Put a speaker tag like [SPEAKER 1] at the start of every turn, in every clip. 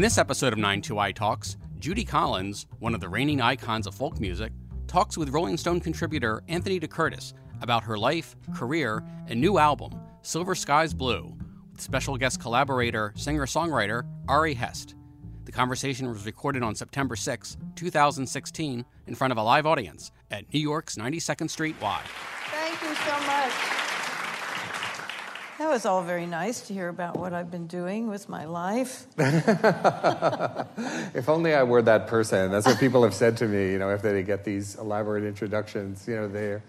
[SPEAKER 1] In this episode of 92Y Talks, Judy Collins, one of the reigning icons of folk music, talks with Rolling Stone contributor Anthony DeCurtis about her life, career, and new album, Silver Skies Blue, with special guest collaborator, singer songwriter Ari Hest. The conversation was recorded on September 6, 2016, in front of a live audience at New York's 92nd Street Y.
[SPEAKER 2] Thank you so much. That was all very nice to hear about what I've been doing with my life.
[SPEAKER 3] if only I were that person. That's what people have said to me, you know, if they get these elaborate introductions. You know, they're,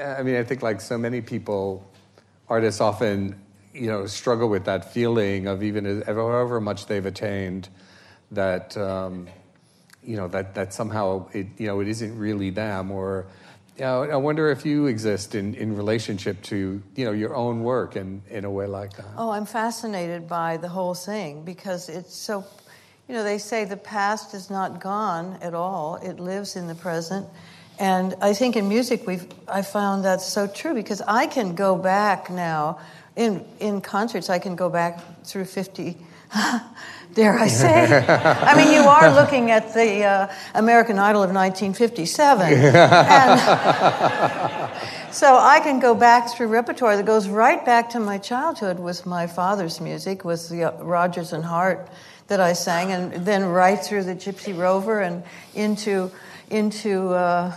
[SPEAKER 3] I mean, I think like so many people, artists often, you know, struggle with that feeling of even however much they've attained, that, um, you know, that, that somehow it, you know, it isn't really them or, yeah, I wonder if you exist in, in relationship to you know your own work in, in a way like that.
[SPEAKER 2] Oh, I'm fascinated by the whole thing because it's so, you know, they say the past is not gone at all; it lives in the present. And I think in music, we've I found that's so true because I can go back now in in concerts. I can go back through 50 dare I say. I mean, you are looking at the uh, American Idol of 1957. and so I can go back through repertoire that goes right back to my childhood with my father's music, with the uh, Rodgers and Hart that I sang, and then right through the Gypsy Rover and into, into uh,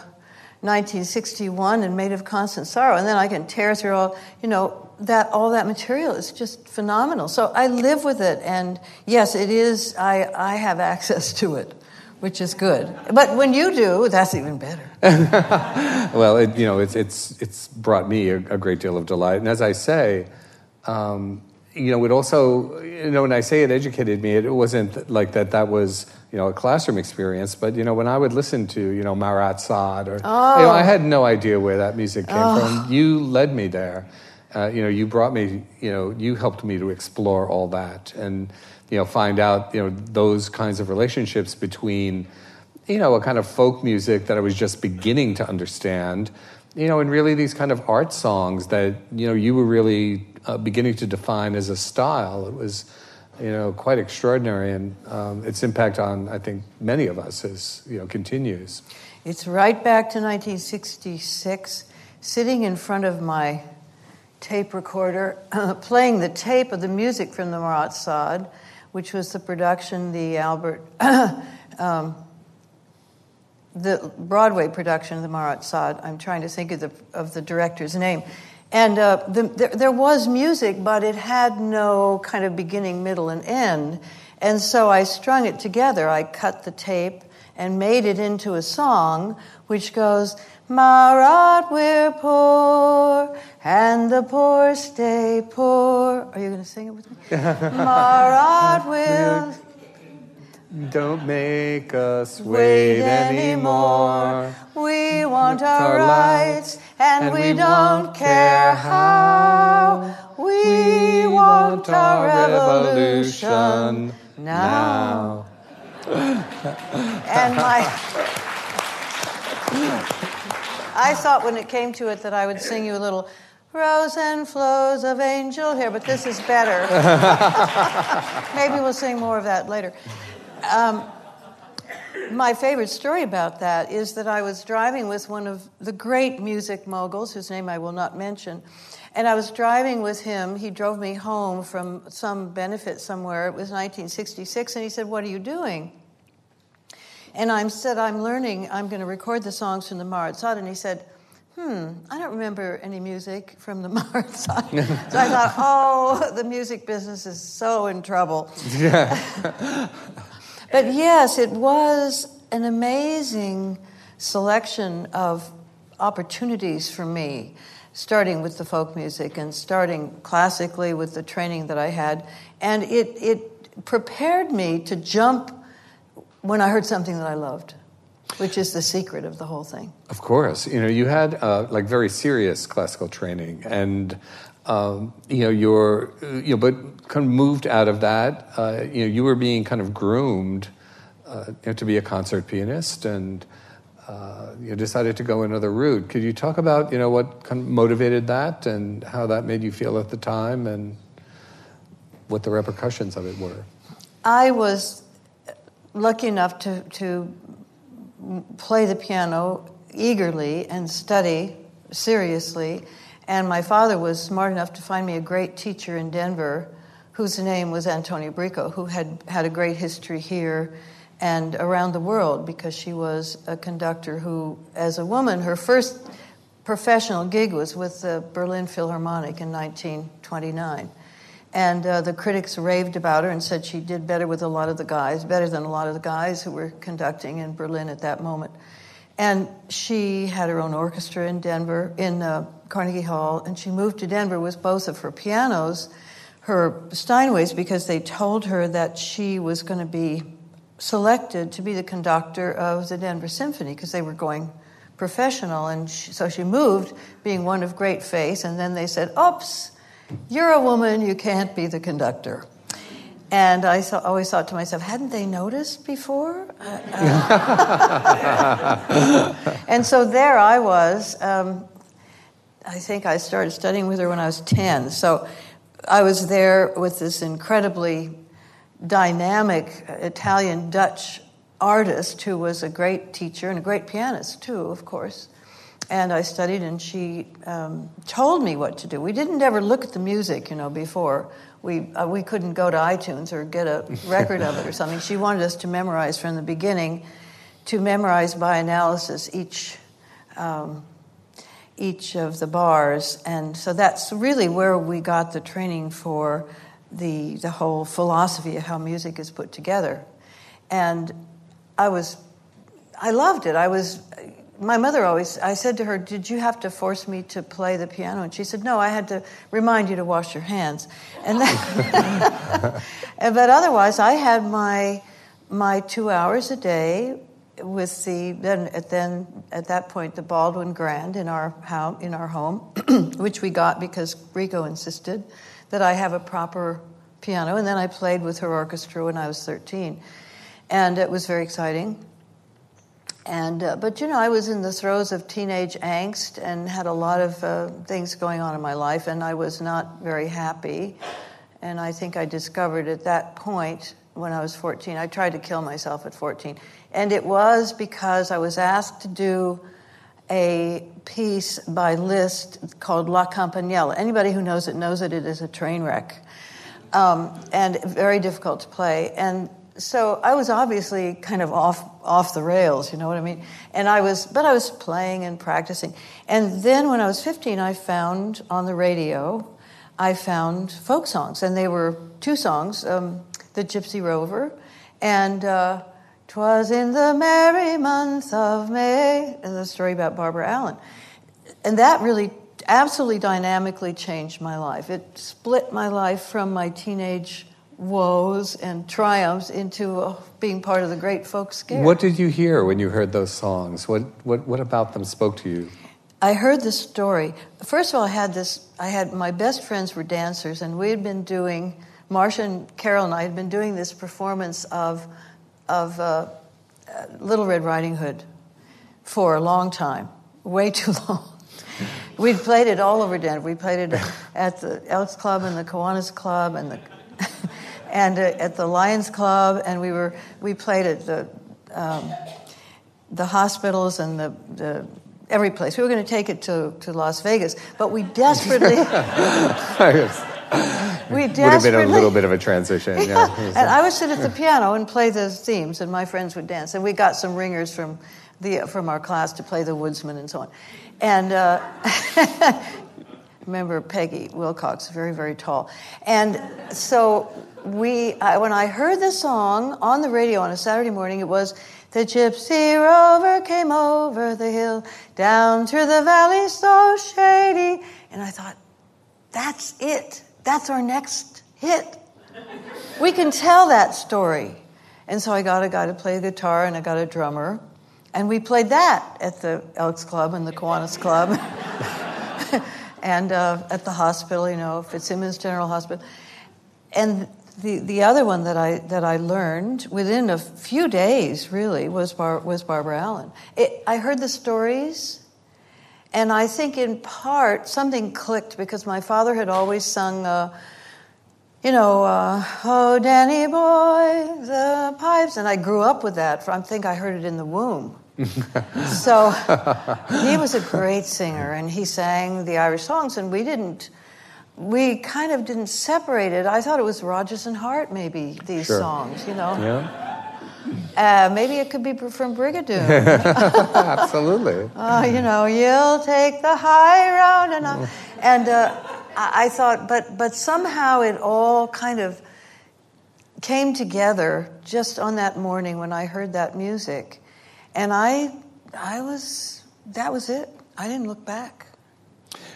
[SPEAKER 2] 1961 and Maid of Constant Sorrow. And then I can tear through all, you know, that all that material is just phenomenal. So I live with it, and yes, it is. I I have access to it, which is good. But when you do, that's even better.
[SPEAKER 3] well, it, you know, it's it's it's brought me a, a, great deal of delight, and as I say. Um, you know, it also, you know, when I say it educated me, it wasn't like that that was, you know, a classroom experience, but, you know, when I would listen to, you know, Marat Sade or, oh. you know, I had no idea where that music came oh. from. You led me there uh, you know, you brought me, you know, you helped me to explore all that and, you know, find out, you know, those kinds of relationships between, you know, a kind of folk music that I was just beginning to understand, you know, and really these kind of art songs that, you know, you were really uh, beginning to define as a style. It was, you know, quite extraordinary, and um, its impact on, I think, many of us is, you know, continues.
[SPEAKER 2] It's right back to 1966, sitting in front of my tape recorder, playing the tape of the music from the Marat Sade, which was the production, the Albert, um, the Broadway production of the Marat Sade. I'm trying to think of the, of the director's name. And uh, the, there, there was music, but it had no kind of beginning, middle, and end. And so I strung it together. I cut the tape and made it into a song which goes, Marat, we're poor, and the poor stay poor. Are you going to sing it with me? Marat will.
[SPEAKER 3] Don't make us wait, anymore.
[SPEAKER 2] We want our, rights, and, and we, we don't care how. We want our revolution now. now. and my. I thought when it came to it that I would sing you a little rows and flows of angel hair, but this is better. Maybe we'll sing more of that later. Um, my favorite story about that is that I was driving with one of the great music moguls, whose name I will not mention, and I was driving with him. He drove me home from some benefit somewhere. It was 1966, and he said, What are you doing? And I said, I'm learning, I'm going to record the songs from the Marat Sade. And he said, hmm, I don't remember any music from the Marat Sade. so I thought, oh, the music business is so in trouble. Yeah. but yes, it was an amazing selection of opportunities for me, starting with the folk music and starting classically with the training that I had. And it, it prepared me to jump when I heard something that I loved, which is the secret of the whole thing.
[SPEAKER 3] Of course, you know, you had uh, like very serious classical training, and um, you know, you're you know, but kind of moved out of that. Uh, you know, you were being kind of groomed uh, you know, to be a concert pianist, and uh, you decided to go another route. Could you talk about you know what kind of motivated that, and how that made you feel at the time, and what the repercussions of it were?
[SPEAKER 2] I was lucky enough to, to play the piano eagerly and study seriously. And my father was smart enough to find me a great teacher in Denver whose name was Antonia Brico, who had had a great history here and around the world because she was a conductor who, as a woman, her first professional gig was with the Berlin Philharmonic in 1929. And uh, the critics raved about her and said she did better with a lot of the guys, better than a lot of the guys who were conducting in Berlin at that moment. And she had her own orchestra in Denver, in uh, Carnegie Hall, and she moved to Denver with both of her pianos, her Steinways, because they told her that she was going to be selected to be the conductor of the Denver Symphony because they were going professional. And she, so she moved, being one of great faith, and then they said, Oops, you're a woman, you can't be the conductor. And I always thought to myself, hadn't they noticed before? And so there I was. Um, I think I started studying with her when I was 10. So I was there with this incredibly dynamic Italian Dutch artist who was a great teacher and a great pianist, too, of course and I studied, and she um, told me what to do. We didn't ever look at the music, you know, before. We, uh, we couldn't go to iTunes or get a record of it or something. She wanted us to memorize from the beginning, to memorize by analysis each, um, each of the bars. And so that's really where we got the training for the, the whole philosophy of how music is put together. And I was, I loved it. I was my mother always, I said to her, Did you have to force me to play the piano? And she said, No, I had to remind you to wash your hands. And that, but otherwise, I had my, my two hours a day with the then at then at that point the Baldwin Grand in our house in our home, which we got because Rico insisted that I have a proper piano, and then I played with her orchestra when I was 13, and it was very exciting. And uh, but you know, I was in the throes of teenage angst and had a lot of uh, things going on in my life, and I was not very happy. And I think I discovered at that point when I was 14, I tried to kill myself at 14, and it was because I was asked to do a piece by Liszt called La Campanella. Anybody who knows it knows that it is a train wreck. Um, and very difficult to play. And so I was obviously kind of off off the rails, you know what I mean? And I was, but I was playing and practicing. And then when I was 15, I found on the radio, I found folk songs, and they were two songs, um, "The Gypsy Rover," and uh, "Twas in the Merry Month of May," and the story about Barbara Allen. And that really absolutely dynamically changed my life. It split my life from my teenage woes and triumphs into uh, being part of the great folk scare.
[SPEAKER 3] What did you hear when you heard those songs? What, what, what about them spoke to you?
[SPEAKER 2] I heard the story. First of all, I had this. I had my best friends were dancers, and we had been doing. Marcia and Carol and I had been doing this performance of of uh, uh Little Red Riding Hood for a long time, way too long. We'd played it all over Denver. We played it at the Elks Club and the Kiwanis Club and the and uh, at the Lions Club, and we were we played at the um, the hospitals and the, the every place. We were going to take it to, to Las Vegas, but we desperately. we desperately,
[SPEAKER 3] would have been a little bit of a transition. Yeah.
[SPEAKER 2] and I would sit at the piano and play the themes, and my friends would dance. And we got some ringers from the from our class to play the Woodsman and so on. And uh, remember Peggy Wilcox, very very tall, and so we, I, when I heard the song on the radio on a Saturday morning, it was the gypsy rover came over the hill, down through the valley so shady. And I thought, that's it. That's our next hit. We can tell that story. And so I got a guy to play guitar and I got a drummer. And we played that at the Elks Club and the Kiwanis Club. and uh, at the hospital, you know, Fitzsimons General Hospital. And the, the other one that I, that I learned within a few days, really, was, Bar, was Barbara Allen. It, I heard the stories, and I think in part something clicked because my father had always sung, uh, you know, uh, oh, Danny boy, the pipes. And I grew up with that. I think I heard it in the womb. so he was a great singer and he sang the Irish songs, and we didn't. We kind of didn't separate it. I thought it was Rodgers and Hart, maybe these
[SPEAKER 3] Sure.
[SPEAKER 2] songs, you know.
[SPEAKER 3] Yeah.
[SPEAKER 2] Uh, maybe it could be from Brigadoon.
[SPEAKER 3] Absolutely.
[SPEAKER 2] Oh, you know, you'll take the high road, and I, and uh, I, I thought, but but somehow it all kind of came together just on that morning when I heard that music, and I I was that was it. I didn't look back.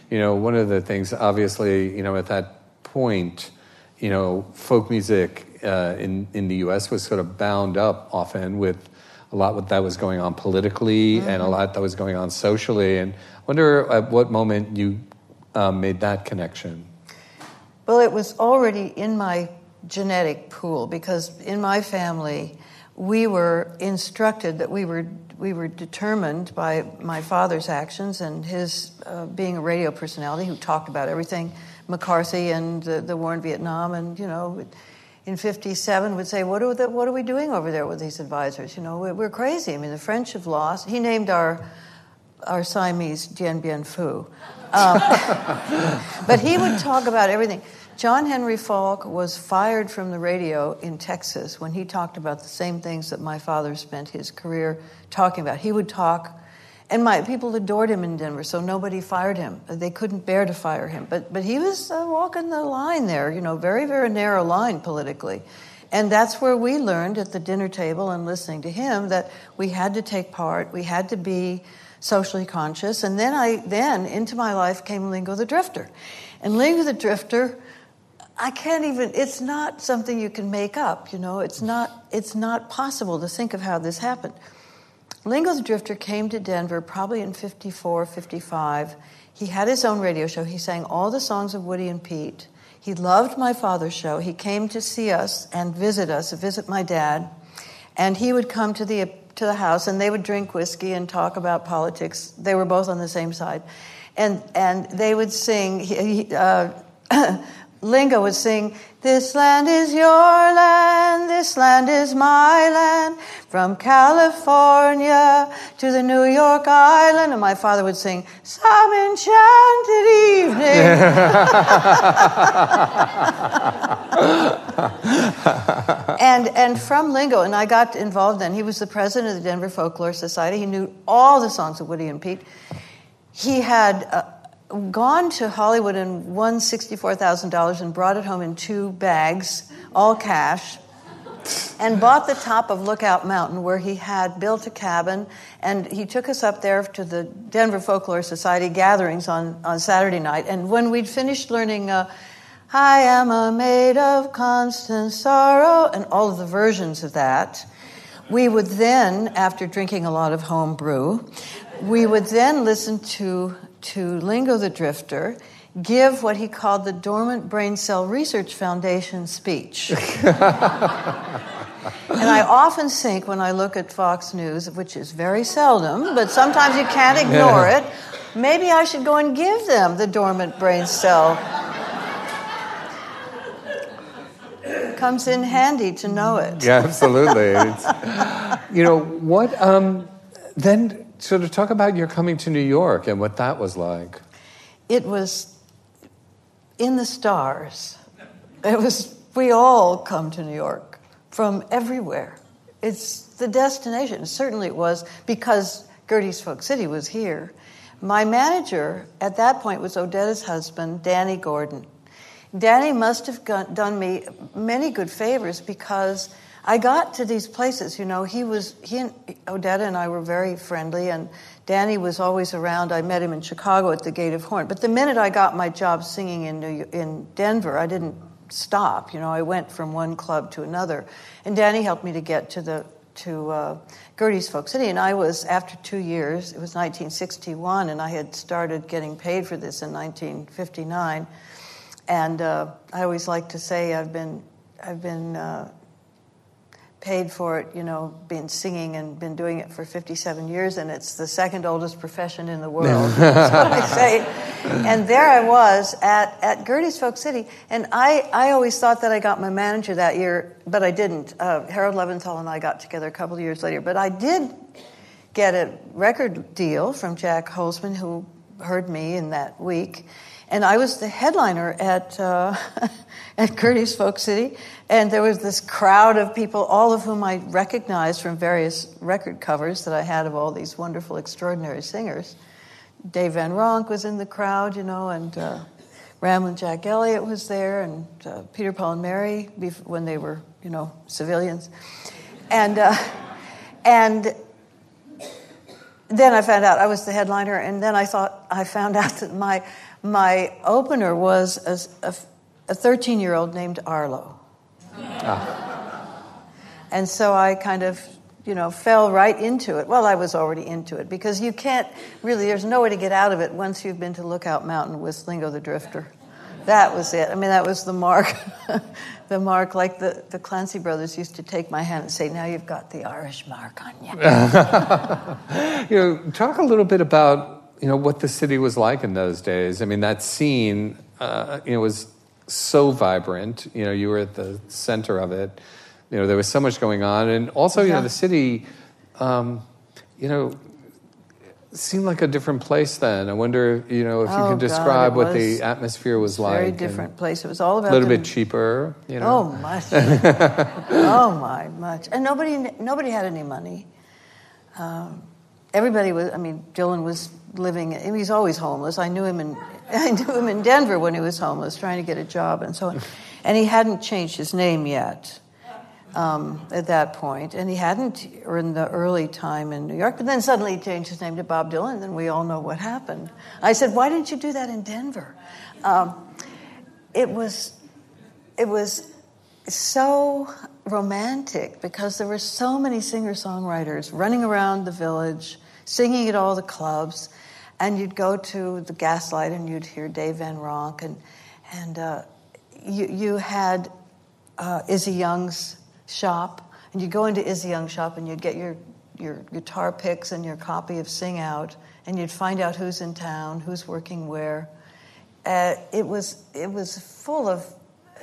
[SPEAKER 3] You know, one of the things, obviously, you know, at that point, you know, folk music uh, in in the U.S. was sort of bound up often with a lot what that was going on politically and a lot that was going on socially. And I wonder at what moment you um, made that connection.
[SPEAKER 2] Well, it was already in my genetic pool because in my family, we were instructed that we were we were determined by my father's actions and his uh, being a radio personality who talked about everything, McCarthy and the, the war in Vietnam, and you know, in '57 would say, "What are the, what are we doing over there with these advisors? You know, we're, crazy. I mean, the French have lost." He named our our Siamese Dien Bien Phu. Um, but he would talk about everything. John Henry Faulk was fired from the radio in Texas when he talked about the same things that my father spent his career talking about. He would talk, and my people adored him in Denver, so nobody fired him. They couldn't bear to fire him. But, but he was uh, walking the line there, you know, very, very narrow line politically. And that's where we learned at the dinner table and listening to him that we had to take part, we had to be socially conscious. And then I then into my life came Lingo the Drifter. And Lingo the Drifter, I can't even it's not something you can make up, you know. It's not it's not possible to think of how this happened. Lingo the Drifter came to Denver probably in 54, 55. He had his own radio show. He sang all the songs of Woody and Pete. He loved my father's show. He came to see us and visit us, visit my dad. And he would come to the to the house and they would drink whiskey and talk about politics. They were both on the same side. And and they would sing he, he, uh, Lingo would sing, This land is your land, this land is my land, from California to the New York Island. And my father would sing, Some enchanted evening. and, and from Lingo, and I got involved then, he was the president of the Denver Folklore Society. He knew all the songs of Woody and Pete. He had. Uh, gone to Hollywood and won $64,000 and brought it home in two bags, all cash, and bought the top of Lookout Mountain where he had built a cabin. And he took us up there to the Denver Folklore Society gatherings on, on Saturday night. And when we'd finished learning, uh, I am a maid of constant sorrow, and all of the versions of that, we would then, after drinking a lot of home brew, we would then listen to to Lingo the Drifter give what he called the Dormant Brain Cell Research Foundation speech. and I often think when I look at Fox News, which is very seldom, but sometimes you can't ignore it, maybe I should go and give them the Dormant Brain Cell. Comes in handy to know it.
[SPEAKER 3] Yeah, absolutely. You know what? Um, then sort of talk about your coming to New York and what that was like.
[SPEAKER 2] It was in the stars. It was. We all come to New York from everywhere. It's the destination. Certainly, it was because Gerde's Folk City was here. My manager at that point was Odetta's husband, Danny Gordon. Danny must have done me many good favors because I got to these places, you know, he was, he and Odetta and I were very friendly, and Danny was always around. I met him in Chicago at the Gate of Horn. But the minute I got my job singing in, New, in Denver, I didn't stop. You know, I went from one club to another. And Danny helped me to get to the, to uh, Gerde's Folk City. And I was, after two years, it was 1961, and I had started getting paid for this in 1959. And uh, I always like to say I've been, I've been, uh, paid for it, you know, been singing and been doing it for 57 years, and it's the second oldest profession in the world. That's what I say. And there I was at, at Gerde's Folk City, and I, I always thought that I got my manager that year, but I didn't. Uh, Harold Leventhal and I got together a couple of years later, but I did get a record deal from Jac Holzman, who heard me in that week. And I was the headliner at, uh, at Gerde's Folk City. And there was this crowd of people, all of whom I recognized from various record covers that I had of all these wonderful, extraordinary singers. Dave Van Ronk was in the crowd, you know, and uh, Ramblin' Jack Elliott was there, and uh, Peter, Paul, and Mary when they were, you know, civilians. And, uh, and then I found out I was the headliner, and then I thought I found out that my my opener was a, a 13 year old named Arlo. Ah. And so I kind of, you know, fell right into it. Well, I was already into it because you can't really, there's no way to get out of it once you've been to Lookout Mountain with Lingo the Drifter. That was it. I mean, that was the mark. the mark, like the, the Clancy brothers used to take my hand and say, Now you've got the Irish mark on you.
[SPEAKER 3] you know, talk a little bit about you know what the city was like in those days. I mean, that scene, uh, you know, was so vibrant. You know, you were at the center of it. You know, there was so much going on, and also, you know, the city, um, you know, seemed like a different place then. I wonder, you know, if you
[SPEAKER 2] oh,
[SPEAKER 3] can describe what the atmosphere was like.
[SPEAKER 2] Very different place. It was all about
[SPEAKER 3] a little bit cheaper. You know.
[SPEAKER 2] Oh, much. oh my, much. And nobody, nobody had any money. Um, everybody was. I mean, Dylan was living. He was always homeless. I knew him in I knew him in Denver when he was homeless, trying to get a job and so on. And he hadn't changed his name yet um, at that point, and he hadn't in the early time in New York. But then suddenly he changed his name to Bob Dylan, and then we all know what happened. I said, "Why didn't you do that in Denver?" Um, it was it was so romantic because there were so many singer songwriters running around the village, singing at all the clubs and you'd go to the Gaslight and you'd hear Dave Van Ronk, and and uh, you you had uh, Izzy Young's shop, and you'd go into Izzy Young's shop and you'd get your your guitar picks and your copy of Sing Out, and you'd find out who's in town, who's working where. Uh, it was it was full of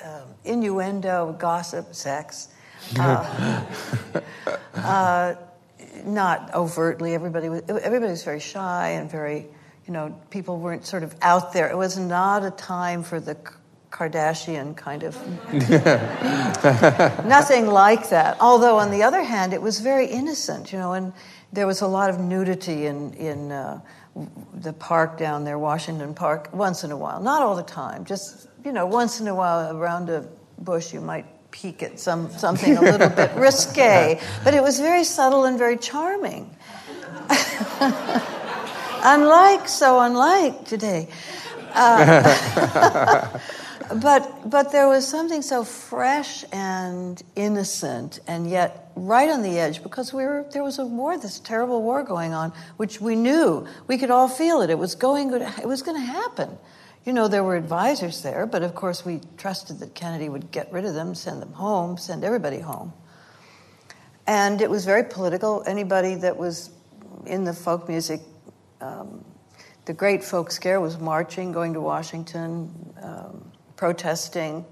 [SPEAKER 2] um, innuendo, gossip, sex. Uh, uh, not overtly. Everybody was everybody was very shy and very, you know, people weren't sort of out there. It was not a time for the Kardashian kind of nothing like that. Although on the other hand, it was very innocent, you know, and there was a lot of nudity in in uh, the park down there, Washington Park, once in a while, not all the time, just you know, once in a while around a bush you might peek at some, something a little bit risque, but it was very subtle and very charming. unlike, so unlike today. Uh, but, but there was something so fresh and innocent and yet right on the edge because we were, there was a war, this terrible war going on, which we knew. We could all feel it. It was going, it was going to happen. You know, there were advisors there, but of course we trusted that Kennedy would get rid of them, send them home, send everybody home. And it was very political. Anybody that was in the folk music, um, the great folk scare was marching, going to Washington, um, protesting.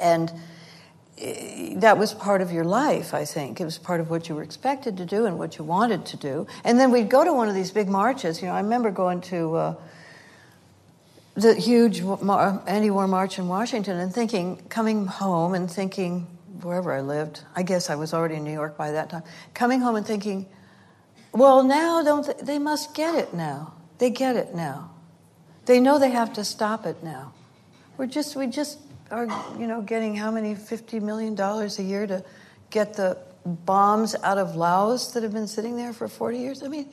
[SPEAKER 2] And eh, that was part of your life, I think. It was part of what you were expected to do and what you wanted to do. And then we'd go to one of these big marches. You know, I remember going to. Uh, the huge anti-war march in Washington and thinking, coming home and thinking, wherever I lived, I guess I was already in New York by that time, coming home and thinking, well, now don't they, must get it now. They get it now. They know they have to stop it now. We're just we just are you know getting how many fifty million dollars a year to get the bombs out of Laos that have been sitting there for forty years. I mean,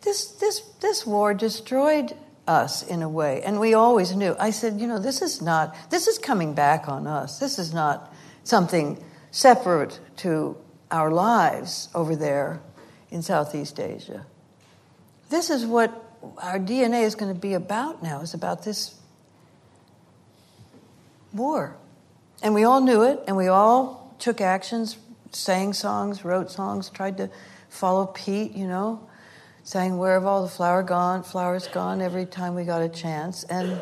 [SPEAKER 2] this this this war destroyed us in a way. And we always knew. I said, you know, this is not, this is coming back on us. This is not something separate to our lives over there in Southeast Asia. This is what our DNA is going to be about now, is about this war. And we all knew it, and we all took actions sang songs, wrote songs, tried to follow Pete, you know, sang Where Have All the Flower Gone, Flowers Gone every time we got a chance, and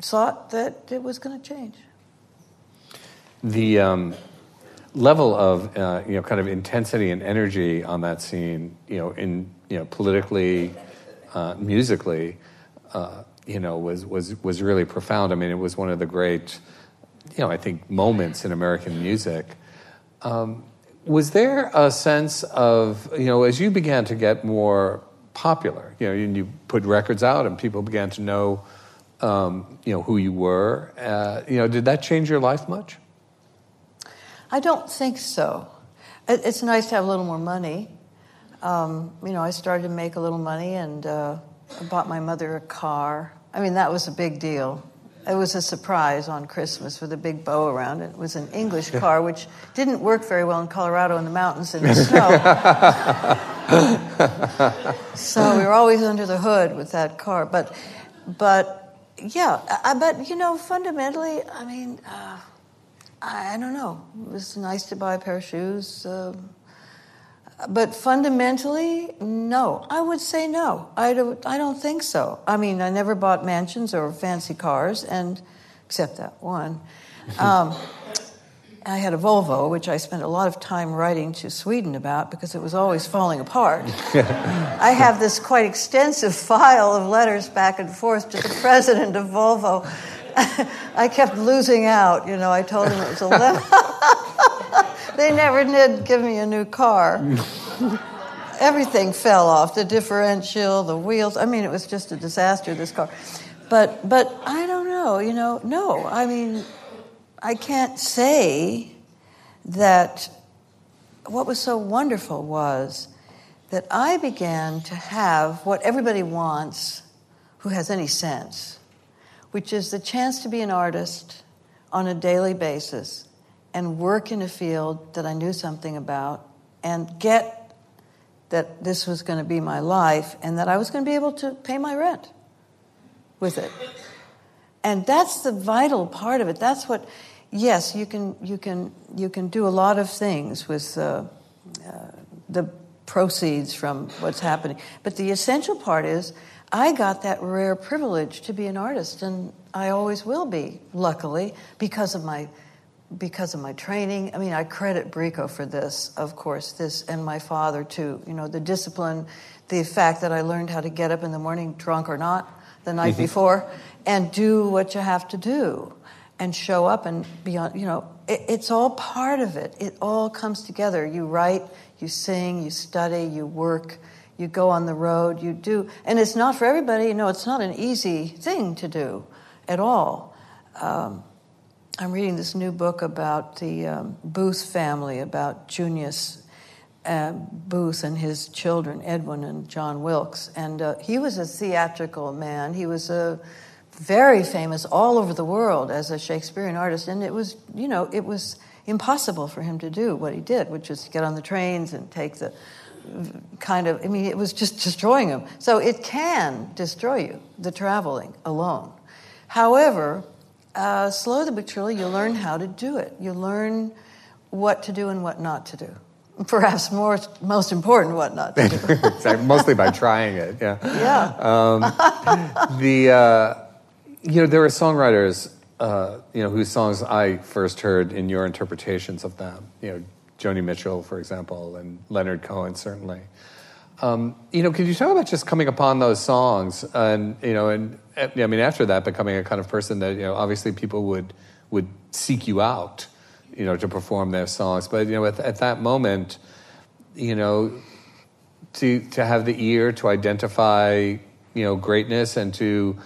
[SPEAKER 2] thought that it was going to change.
[SPEAKER 3] The um, level of uh, you know kind of intensity and energy on that scene, you know, in you know politically, uh, musically, uh, you know, was was was really profound. I mean, it was one of the great, you know, I think moments in American music. Um, was there a sense of you know as you began to get more popular, you know, you, you put records out and people began to know, um, you know, who you were. Uh, you know, did that change your life much?
[SPEAKER 2] I don't think so. It's nice to have a little more money. Um, you know, I started to make a little money and uh, I bought my mother a car. I mean, that was a big deal. It was a surprise on Christmas with a big bow around it. It was an English car, which didn't work very well in Colorado in the mountains in the snow. so we were always under the hood with that car. But, but yeah, I, but you know, fundamentally, I mean, uh, I, I, don't know. It was nice to buy a pair of shoes. Uh, but fundamentally, no. I would say no. I don't, I don't think so. I mean, I never bought mansions or fancy cars, and except that one. Um, I had a Volvo, which I spent a lot of time writing to Sweden about because it was always falling apart. I have this quite extensive file of letters back and forth to the president of Volvo. I kept losing out. You know, I told him it was 11. They never did give me a new car. Everything fell off the differential, the wheels. I mean, it was just a disaster, this car. But, but I don't know, you know, no. I mean, I can't say that what was so wonderful was that I began to have what everybody wants who has any sense, which is the chance to be an artist on a daily basis and work in a field that I knew something about and get that this was going to be my life and that I was going to be able to pay my rent with it. And that's the vital part of it. That's what, yes, you can, you can, you can do a lot of things with uh, uh, the proceeds from what's happening. But the essential part is I got that rare privilege to be an artist, and I always will be, luckily, because of my because of my training. I mean, I credit Brico for this, of course, this and my father too. You know, the discipline, the fact that I learned how to get up in the morning, drunk or not, the night mm-hmm. before, and do what you have to do and show up and be on, you know, it, it's all part of it. It all comes together. You write, you sing, you study, you work, you go on the road, you do. And it's not for everybody, you know, it's not an easy thing to do at all. Um, I'm reading this new book about the um, Booth family, about Junius uh, Booth and his children, Edwin and John Wilkes. And uh, he was a theatrical man. He was a very famous all over the world as a Shakespearean artist. And it was, you know, it was impossible for him to do what he did, which is get on the trains and take the kind of, I mean, it was just destroying him. So it can destroy you, the traveling alone. However, uh, slowly but surely, you learn how to do it. You learn what to do and what not to do. Perhaps more, most important, what not to do.
[SPEAKER 3] Mostly by trying it, yeah.
[SPEAKER 2] Yeah.
[SPEAKER 3] Um, the, uh, you know, there are songwriters, uh, you know, whose songs I first heard in your interpretations of them. You know, Joni Mitchell, for example, and Leonard Cohen, certainly. Um, you know, could you talk about just coming upon those songs and you know, and I mean, after that, becoming a kind of person that you know, obviously people would would seek you out, you know, to perform their songs. But you know, at, at that moment, you know, to to have the ear to identify, you know, greatness and to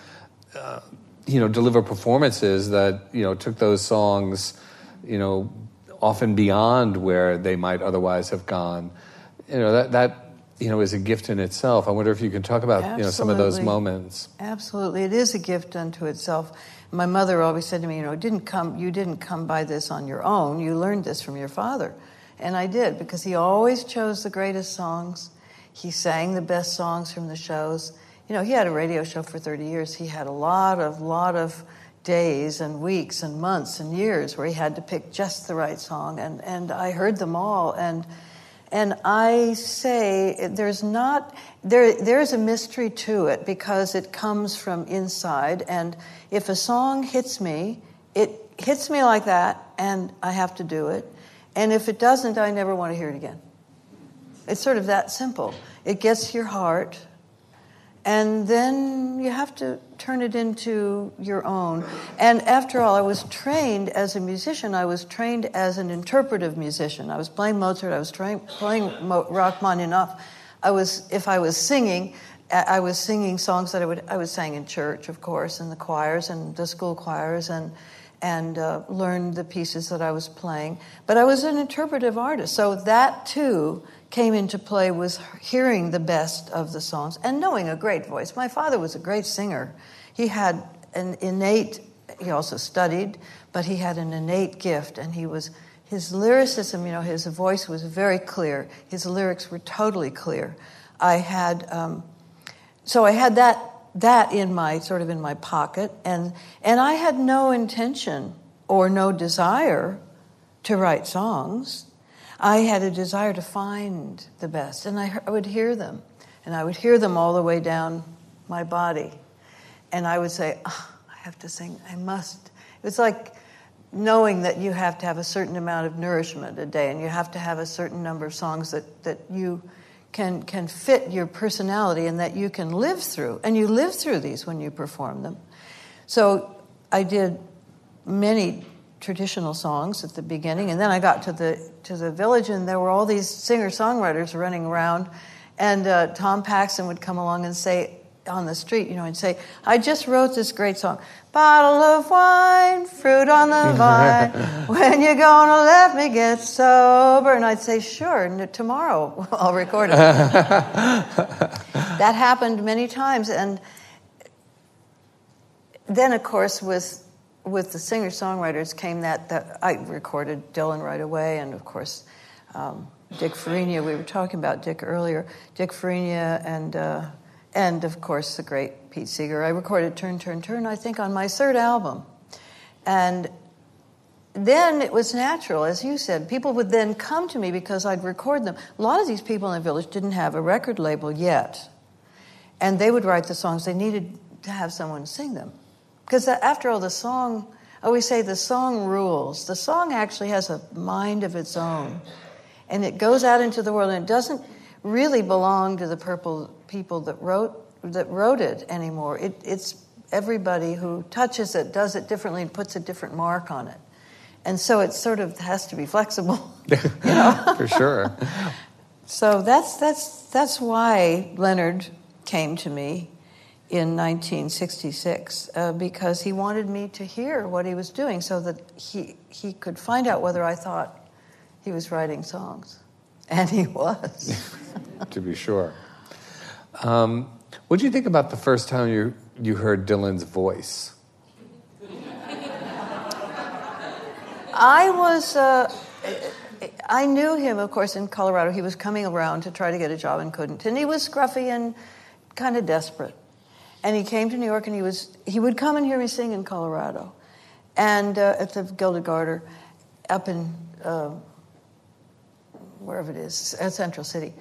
[SPEAKER 3] uh, you know deliver performances that you know took those songs, you know, often beyond where they might otherwise have gone. You know that that you know, is a gift in itself. I wonder if you can talk about, you know, some of those moments.
[SPEAKER 2] Absolutely. It is a gift unto itself. My mother always said to me, you know, it didn't come, you didn't come by this on your own. You learned this from your father. And I did, because he always chose the greatest songs. He sang the best songs from the shows. You know, he had a radio show for 30 years. He had a lot of, lot of days and weeks and months and years where he had to pick just the right song, and, and I heard them all. And, and I say there's not, there, there's a mystery to it because it comes from inside. And if a song hits me, it hits me like that, and I have to do it. And if it doesn't, I never want to hear it again. It's sort of that simple. It gets your heart, and then you have to turn it into your own. And after all, I was trained as a musician. I was trained as an interpretive musician. I was playing Mozart. I was tra- playing Mo- Rachmaninoff. I was, if I was singing, I was singing songs that I would. I was sang in church, of course, in the choirs and the school choirs, and and uh, learned the pieces that I was playing. But I was an interpretive artist, so that too came into play was hearing the best of the songs and knowing a great voice. My father was a great singer. He had an innate, he also studied, but he had an innate gift and he was, his lyricism, you know, his voice was very clear. His lyrics were totally clear. I had, um, so I had that, that in my, sort of in my pocket and, and I had no intention or no desire to write songs. I had a desire to find the best, and I, I would hear them, and I would hear them all the way down my body, and I would say, oh, "I have to sing. I must." It was like knowing that you have to have a certain amount of nourishment a day, and you have to have a certain number of songs that that you can can fit your personality and that you can live through, and you live through these when you perform them. So I did many traditional songs at the beginning, and then I got to the to the village, and there were all these singer songwriters running around, and uh, Tom Paxton would come along and say on the street, you know, and say, "I just wrote this great song, bottle of wine, fruit on the vine. when you gonna let me get sober?" And I'd say, "Sure, tomorrow I'll record it." that happened many times, and then, of course, with with the singer songwriters came that, that I recorded Dylan right away, and of course, um, Dick Farina. We were talking about Dick earlier. Dick Farina, and uh, and of course the great Pete Seeger. I recorded Turn, Turn, Turn. I think on my third album, and then it was natural, as you said. People would then come to me because I'd record them. A lot of these people in the village didn't have a record label yet, and they would write the songs. They needed to have someone sing them. Because after all, the song, I always say the song rules. The song actually has a mind of its own. And it goes out into the world and it doesn't really belong to the purple people that wrote, that wrote it anymore. It, it's everybody who touches it, does it differently, and puts a different mark on it. And so it sort of has to be flexible. you know?
[SPEAKER 3] For sure.
[SPEAKER 2] so that's, that's, that's why Leonard came to me in 1966 uh, because he wanted me to hear what he was doing so that he, he could find out whether I thought he was writing songs. And he was.
[SPEAKER 3] to be sure. Um, what did you think about the first time you, you heard Dylan's voice?
[SPEAKER 2] I was. Uh, I knew him, of course, in Colorado. He was coming around to try to get a job and couldn't. And he was scruffy and kind of desperate. And he came to New York and he was he would come and hear me sing in Colorado, and uh, at the Gilded Garter, up in uh, wherever it is, at Central City.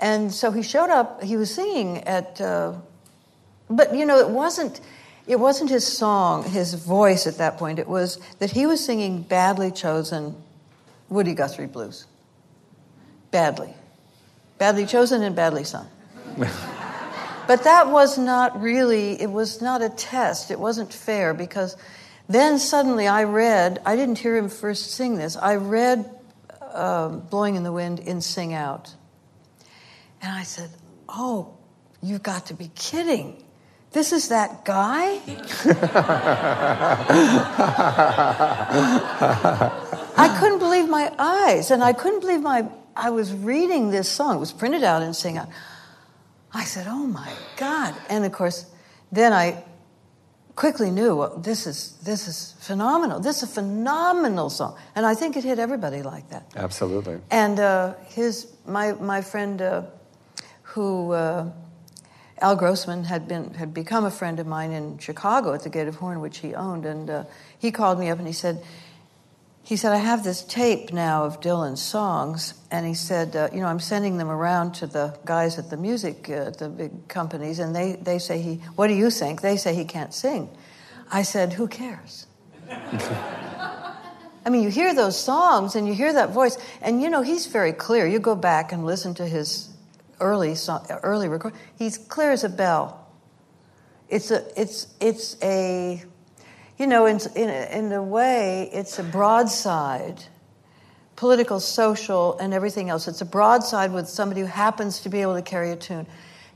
[SPEAKER 2] And so he showed up. He was singing at, uh, but you know, it wasn't. It wasn't his song, his voice at that point. It was that he was singing badly chosen Woody Guthrie blues. Badly. Badly chosen and badly sung. But that was not really, it was not a test. It wasn't fair because then suddenly I read, I didn't hear him first sing this, I read uh, Blowing in the Wind in Sing Out. And I said, Oh, you've got to be kidding. This is that guy? I couldn't believe my eyes, and I couldn't believe my. I was reading this song. It was printed out in Sing Out. I said, "Oh my God!" And of course, then I quickly knew well, this is this is phenomenal. This is a phenomenal song, and I think it hit everybody like that.
[SPEAKER 3] Absolutely.
[SPEAKER 2] And uh, his my my friend uh, who. Uh, Al Grossman had been had become a friend of mine in Chicago at the Gate of Horn, which he owned, and uh, he called me up and he said, he said, I have this tape now of Dylan's songs, and he said, uh, you know, I'm sending them around to the guys at the music, uh, the big companies, and they, they say he, what do you think? They say he can't sing. I said, who cares? I mean, you hear those songs and you hear that voice, and you know, he's very clear. You go back and listen to his early, song, early record, he's clear as a bell. It's a, it's, it's a, you know, in, in, in a way, it's a broadside, political, social, and everything else. It's a broadside with somebody who happens to be able to carry a tune.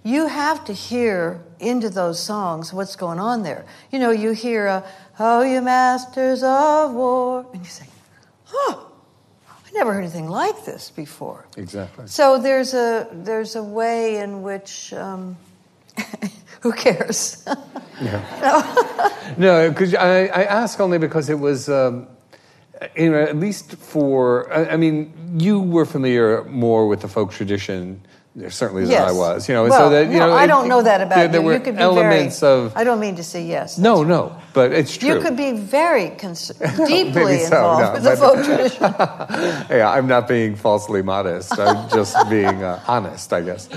[SPEAKER 2] You have to hear into those songs what's going on there. You know, you hear, uh, Oh, you masters of war, and you say, Oh, I never heard anything like this before.
[SPEAKER 3] Exactly.
[SPEAKER 2] So there's a, there's a way in which. Um, who cares?
[SPEAKER 3] yeah. no, because I, I ask only because it was, um, you know, at least for, I, I, mean, you were familiar more with the folk tradition. Certainly
[SPEAKER 2] yes.
[SPEAKER 3] than I was, you know.
[SPEAKER 2] Well,
[SPEAKER 3] so that you
[SPEAKER 2] no,
[SPEAKER 3] know,
[SPEAKER 2] I
[SPEAKER 3] it,
[SPEAKER 2] don't know that about
[SPEAKER 3] there,
[SPEAKER 2] you.
[SPEAKER 3] There were
[SPEAKER 2] you could be
[SPEAKER 3] elements
[SPEAKER 2] very,
[SPEAKER 3] of.
[SPEAKER 2] I don't mean to say yes.
[SPEAKER 3] No, no, but it's true.
[SPEAKER 2] You could be very cons- deeply
[SPEAKER 3] so,
[SPEAKER 2] involved
[SPEAKER 3] no,
[SPEAKER 2] with the folk tradition.
[SPEAKER 3] yeah, I'm not being falsely modest. I'm just being uh, honest, I guess.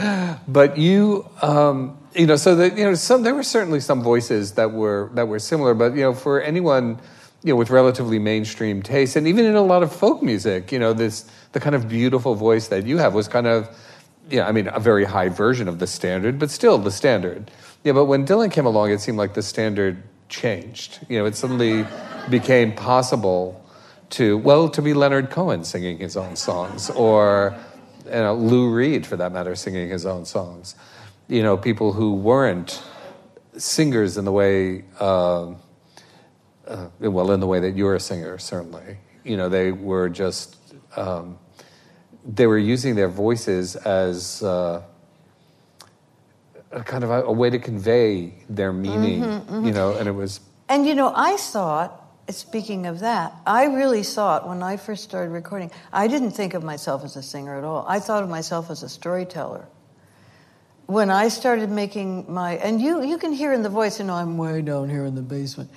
[SPEAKER 3] But you, um, you know, so that you know, some there were certainly some voices that were that were similar, but you know, for anyone, you know, with relatively mainstream taste, and even in a lot of folk music, you know, this the kind of beautiful voice that you have was kind of, yeah, I mean, a very high version of the standard, but still the standard. Yeah, but when Dylan came along, it seemed like the standard changed. You know, it suddenly became possible to well to be Leonard Cohen singing his own songs, or you know, Lou Reed, for that matter, singing his own songs you know, people who weren't singers in the way, uh, uh, well, in the way that you're a singer, certainly. You know, they were just, um, they were using their voices as uh, a kind of a, a, way to convey their meaning, mm-hmm, mm-hmm. you know, and it was.
[SPEAKER 2] And, you know, I thought, speaking of that, I really thought when I first started recording, I didn't think of myself as a singer at all. I thought of myself as a storyteller when I started making my, and you, you can hear in the voice, you know, I'm way down here in the basement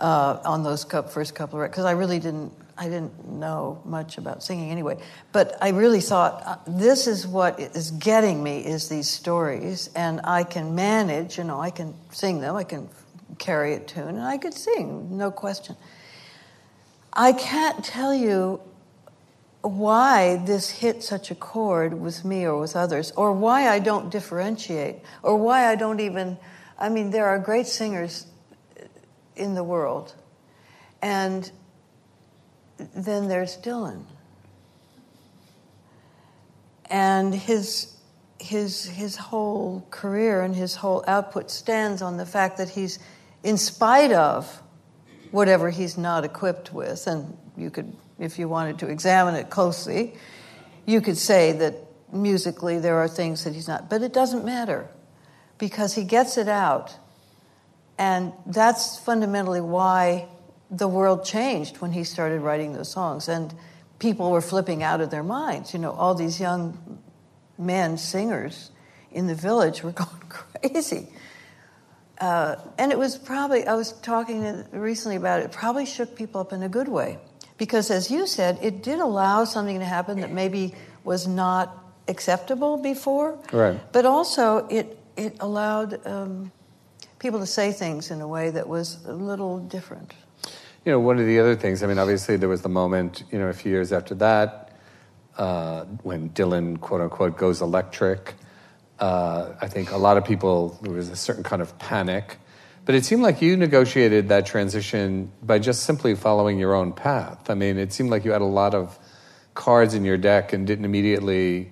[SPEAKER 2] uh, on those first couple of records, because I really didn't, I didn't know much about singing anyway. But I really thought, uh, this is what is getting me, is these stories, and I can manage, you know, I can sing them, I can carry a tune, and I could sing, no question. I can't tell you why this hit such a chord with me or with others, or why I don't differentiate, or why I don't even. I mean, there are great singers in the world, and then there's Dylan. And his, his, his whole career and his whole output stands on the fact that he's, in spite of whatever he's not equipped with, and you could if you wanted to examine it closely, you could say that musically there are things that he's not. But it doesn't matter because he gets it out. And that's fundamentally why the world changed when he started writing those songs. And people were flipping out of their minds. You know, all these young men, singers in the village were going crazy. Uh, and it was probably, I was talking recently about it, it probably shook people up in a good way because as you said, it did allow something to happen that maybe was not acceptable before.
[SPEAKER 3] Right.
[SPEAKER 2] But also, it it allowed um, people to say things in a way that was a little different.
[SPEAKER 3] You know, one of the other things. I mean, obviously, there was the moment. You know, a few years after that, uh, when Dylan, quote unquote, goes electric. Uh, I think a lot of people there was a certain kind of panic but it seemed like you negotiated that transition by just simply following your own path. I mean, it seemed like you had a lot of cards in your deck and didn't immediately,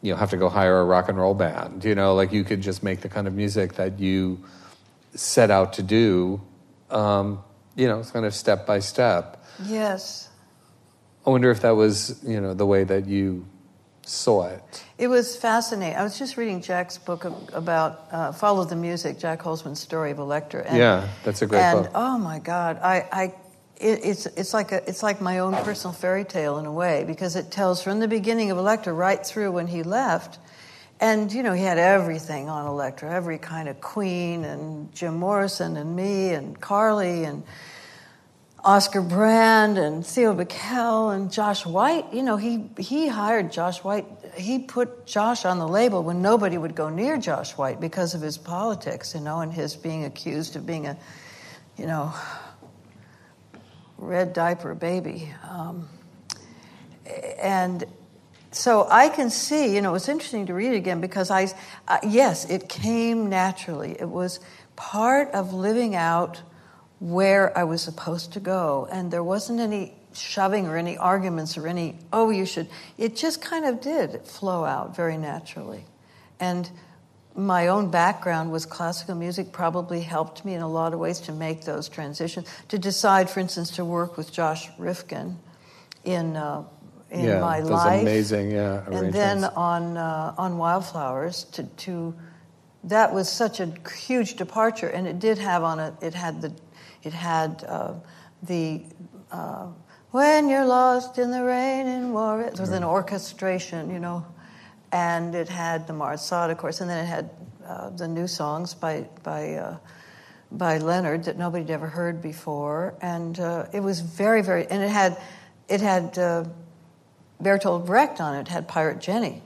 [SPEAKER 3] you know, have to go hire a rock and roll band. You know, like you could just make the kind of music that you set out to do. Um, you know, it's kind of step by step.
[SPEAKER 2] Yes.
[SPEAKER 3] I wonder if that was, you know, the way that you saw it?
[SPEAKER 2] It was fascinating. I was just reading Jac's book about uh, Follow the Music, Jac Holzman's story of Elektra.
[SPEAKER 3] And, yeah, that's a great
[SPEAKER 2] and,
[SPEAKER 3] book.
[SPEAKER 2] And oh my God, I, I it, it's it's like a it's like my own personal fairy tale in a way because it tells from the beginning of Elektra right through when he left, And, you know, he had everything on Elektra, every kind of Queen and Jim Morrison and me and Carly and Oscar Brand and Theo Bikel and Josh White. You know, he, he hired Josh White. He put Josh on the label when nobody would go near Josh White because of his politics, you know, and his being accused of being a, you know, red diaper baby. Um, and so I can see, you know, it's interesting to read it again because I, uh, yes, it came naturally. It was part of living out where I was supposed to go, and there wasn't any shoving or any arguments or any, oh, you should. It just kind of did flow out very naturally. And my own background was classical music, probably helped me in a lot of ways to make those transitions. To decide, for instance, to work with Josh Rifkin in uh, in
[SPEAKER 3] yeah,
[SPEAKER 2] my
[SPEAKER 3] those
[SPEAKER 2] life.
[SPEAKER 3] amazing, yeah,
[SPEAKER 2] and then on uh, on Wildflowers to to that was such a huge departure, and it did have on it. It had the it had uh, the uh, when you're lost in the rain in Juarez. It was an orchestration, you know, and it had the Marsad, of course, and then it had uh, the new songs by by. Uh, by Leonard that nobody had ever heard before, and uh, it was very, very, and it had, it had uh, Bertolt Brecht on it, had Pirate Jenny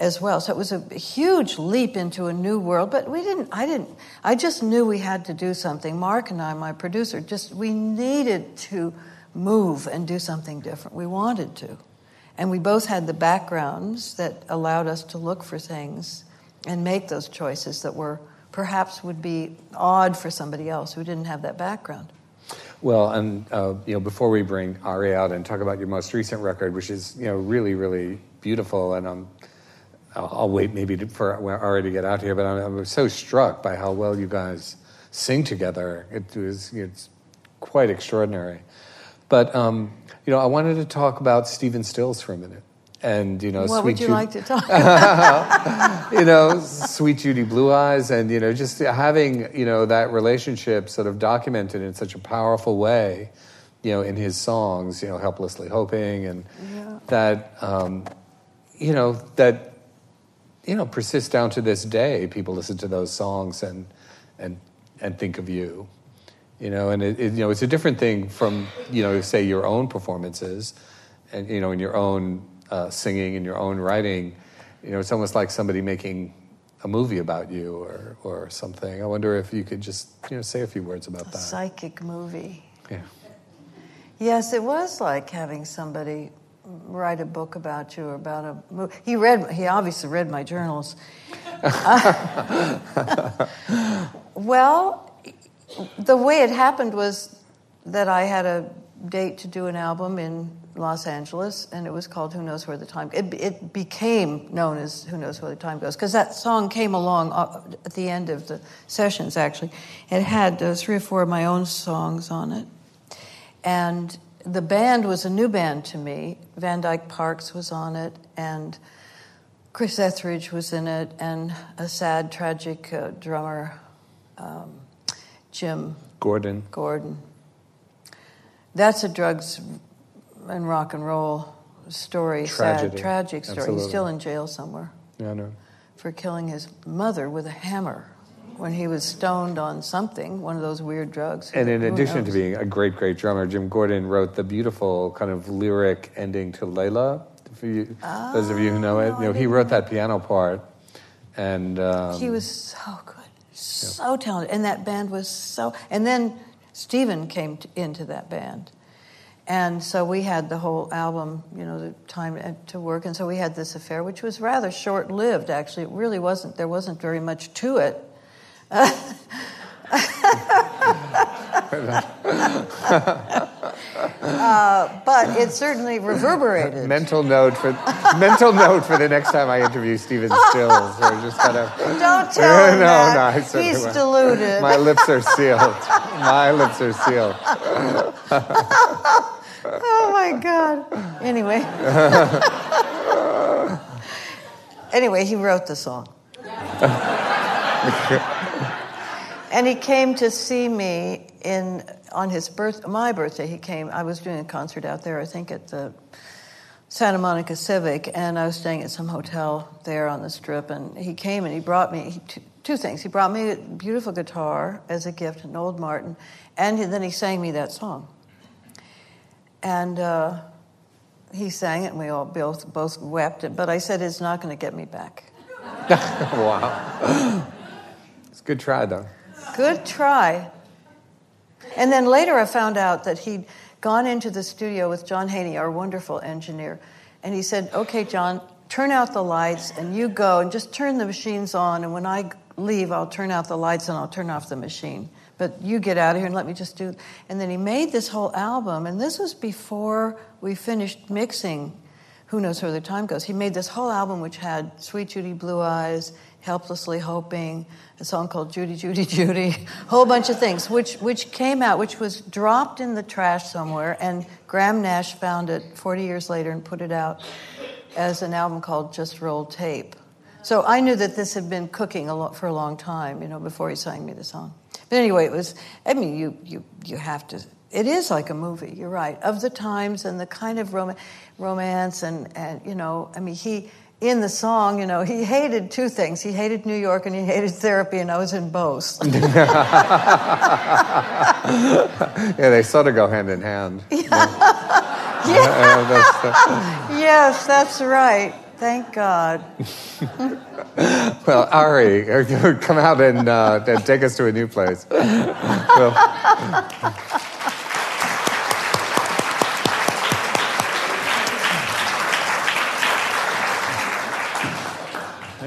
[SPEAKER 2] as well. So it was a huge leap into a new world, but we didn't, I didn't, I just knew we had to do something. Mark and I, my producer, just, we needed to move and do something different. We wanted to. And we both had the backgrounds that allowed us to look for things and make those choices that were perhaps would be odd for somebody else who didn't have that background.
[SPEAKER 3] Well, and uh, you know, before we bring Ari out and talk about your most recent record, which is you know really, really beautiful, and um, I'll, I'll wait maybe to, for Ari to get out here, but I'm, I'm so struck by how well you guys sing together. It was it's quite extraordinary. But um, you know, I wanted to talk about Stephen Stills for a minute, and you know,
[SPEAKER 2] What
[SPEAKER 3] Sweet
[SPEAKER 2] would you
[SPEAKER 3] Judy-
[SPEAKER 2] like to talk about?
[SPEAKER 3] you know, Sweet Judy Blue Eyes, and you know, just having you know that relationship sort of documented in such a powerful way, you know, in his songs, you know, helplessly hoping, and that um, you know that you know persists down to this day. People listen to those songs and and and think of you, you know, and it, it, you know it's a different thing from you know say your own performances, and you know in your own uh, singing and your own writing. You know, it's almost like somebody making a movie about you or or something. I wonder if you could just you know say a few words about that.
[SPEAKER 2] Psychic movie.
[SPEAKER 3] Yeah.
[SPEAKER 2] Yes, it was like having somebody write a book about you or about a movie. He read. He obviously read my journals. well, the way it happened was that I had a date to do an album in Los Angeles, and it was called "Who Knows Where the Time." It, it became known as "Who Knows Where the Time Goes" because that song came along uh, at the end of the sessions. Actually, it had uh, three or four of my own songs on it, and the band was a new band to me. Van Dyke Parks was on it, and Chris Ethridge was in it, and a sad, tragic uh, drummer, um, Jim
[SPEAKER 3] Gordon.
[SPEAKER 2] Gordon. That's a drugs and rock and roll story,
[SPEAKER 3] Tragedy.
[SPEAKER 2] sad, tragic story.
[SPEAKER 3] Absolutely.
[SPEAKER 2] He's still in jail somewhere
[SPEAKER 3] Yeah, I know.
[SPEAKER 2] for killing his mother with a hammer when he was stoned on something, one of those weird drugs.
[SPEAKER 3] And in
[SPEAKER 2] Who
[SPEAKER 3] addition to being a great, great drummer, Jim Gordon wrote the beautiful kind of lyric ending to Layla. For you, those of you who know it, you know he wrote that piano part, and um,
[SPEAKER 2] He was so good, so talented, and that band was so. And then Stephen came t into that band, and so we had the whole album, you know, the time to work, and so we had this affair, which was rather short-lived. Actually, it really wasn't. There wasn't very much to it. Uh, but it certainly reverberated.
[SPEAKER 3] mental note for mental note for the next time I interview Stephen Stills. We're just kind of
[SPEAKER 2] Don't tell him
[SPEAKER 3] no,
[SPEAKER 2] that.
[SPEAKER 3] no,
[SPEAKER 2] He's
[SPEAKER 3] won't.
[SPEAKER 2] deluded.
[SPEAKER 3] My lips are sealed. My lips are sealed.
[SPEAKER 2] Oh my God. Anyway. anyway, he wrote the song. and he came to see me in on his birth my birthday he came I was doing a concert out there I think at the Santa Monica Civic, and I was staying at some hotel there on the strip. And he came and he brought me he, two, two, things. He brought me a beautiful guitar as a gift, an old Martin, and then he sang me that song. And uh, he sang it, and we all both, both wept. But I said, It's not going to get me back.
[SPEAKER 3] wow. It's a good try, though.
[SPEAKER 2] Good try. And then later I found out that he'd gone into the studio with John Haeny, our wonderful engineer, and he said, Okay, John, turn out the lights and you go and just turn the machines on. And when I leave, I'll turn out the lights and I'll turn off the machine. But you get out of here and let me just do. And then he made this whole album, and this was before we finished mixing. Who knows where the time goes? He made this whole album, which had Sweet Judy Blue Eyes, Helplessly Hoping, a song called Judy, Judy, Judy, a whole bunch of things, which, which came out, which was dropped in the trash somewhere, and Graham Nash found it 40 years later and put it out as an album called Just Roll Tape. So I knew that this had been cooking a lot for a long time, you know, before he sang me the song. But anyway, it was, I mean, you, you, you have to, it is like a movie, you're right, of the times and the kind of rom- romance and, and, you know, I mean, he, in the song, you know, he hated two things. He hated New York and he hated therapy, and I was in both.
[SPEAKER 3] yeah, they sort of go hand in hand.
[SPEAKER 2] Yeah. yeah. that's, yes, that's right. Thank God.
[SPEAKER 3] well, Ari, come out and, uh, and take us to a new place. Well,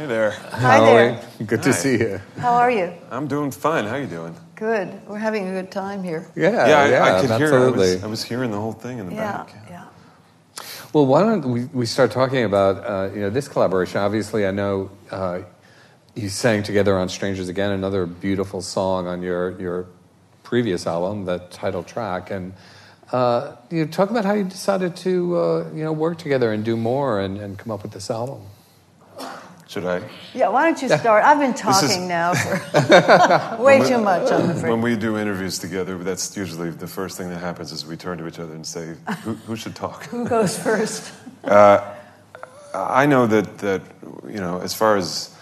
[SPEAKER 4] Hey there.
[SPEAKER 2] Hi there.
[SPEAKER 3] Good
[SPEAKER 4] Hi.
[SPEAKER 3] to see you.
[SPEAKER 2] How are you?
[SPEAKER 4] I'm doing fine. How are you doing?
[SPEAKER 2] Good. We're having a good time here.
[SPEAKER 3] Yeah,
[SPEAKER 4] yeah, I,
[SPEAKER 3] yeah,
[SPEAKER 4] I could
[SPEAKER 3] absolutely.
[SPEAKER 4] hear. I was, I was hearing the whole thing in the
[SPEAKER 2] Yeah,
[SPEAKER 4] back.
[SPEAKER 2] yeah.
[SPEAKER 3] Well, why don't we, we start talking about uh, you know this collaboration? Obviously, I know uh, you sang together on "Strangers Again," another beautiful song on your your previous album, the title track, and uh, you know, talk about how you decided to uh, you know work together and do more and, and come up with this album.
[SPEAKER 4] Should I?
[SPEAKER 2] Yeah, why don't you start? I've been
[SPEAKER 4] is-
[SPEAKER 2] talking now for way too much, I'm afraid.
[SPEAKER 4] When we do interviews together, that's usually the first thing that happens is we turn to each other and say, "Who, who should talk?"
[SPEAKER 2] Who goes first?
[SPEAKER 4] I know that that you know, as far as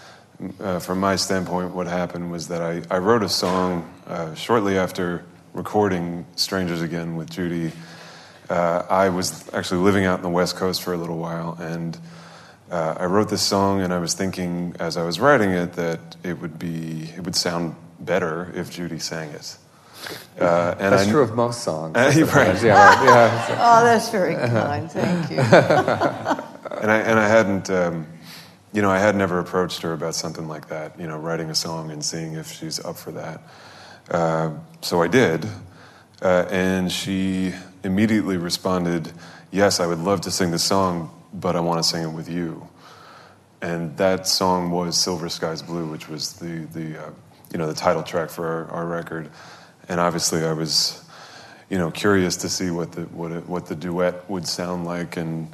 [SPEAKER 4] uh, from my standpoint, what happened was that I, I wrote a song uh, shortly after recording "Strangers Again" with Judy. Uh, I was actually living out in the West Coast for a little while, and uh, I wrote this song, and I was thinking as I was writing it that it would be it would sound better if Judy sang it. Uh, and
[SPEAKER 3] That's
[SPEAKER 4] I,
[SPEAKER 3] true of most songs.
[SPEAKER 4] Uh, you're right.
[SPEAKER 3] Yeah, yeah.
[SPEAKER 2] Oh, that's very kind. Thank you.
[SPEAKER 4] and I and I hadn't, um, you know, I had never approached her about something like that. You know, writing a song and seeing if she's up for that. Uh, so I did, uh, and she immediately responded, "Yes, I would love to sing the song, but I want to sing it with you." And that song was "Silver Skies Blue," which was the the uh, you know the title track for our, our record. And obviously, I was you know, curious to see what the what it, what the duet would sound like, and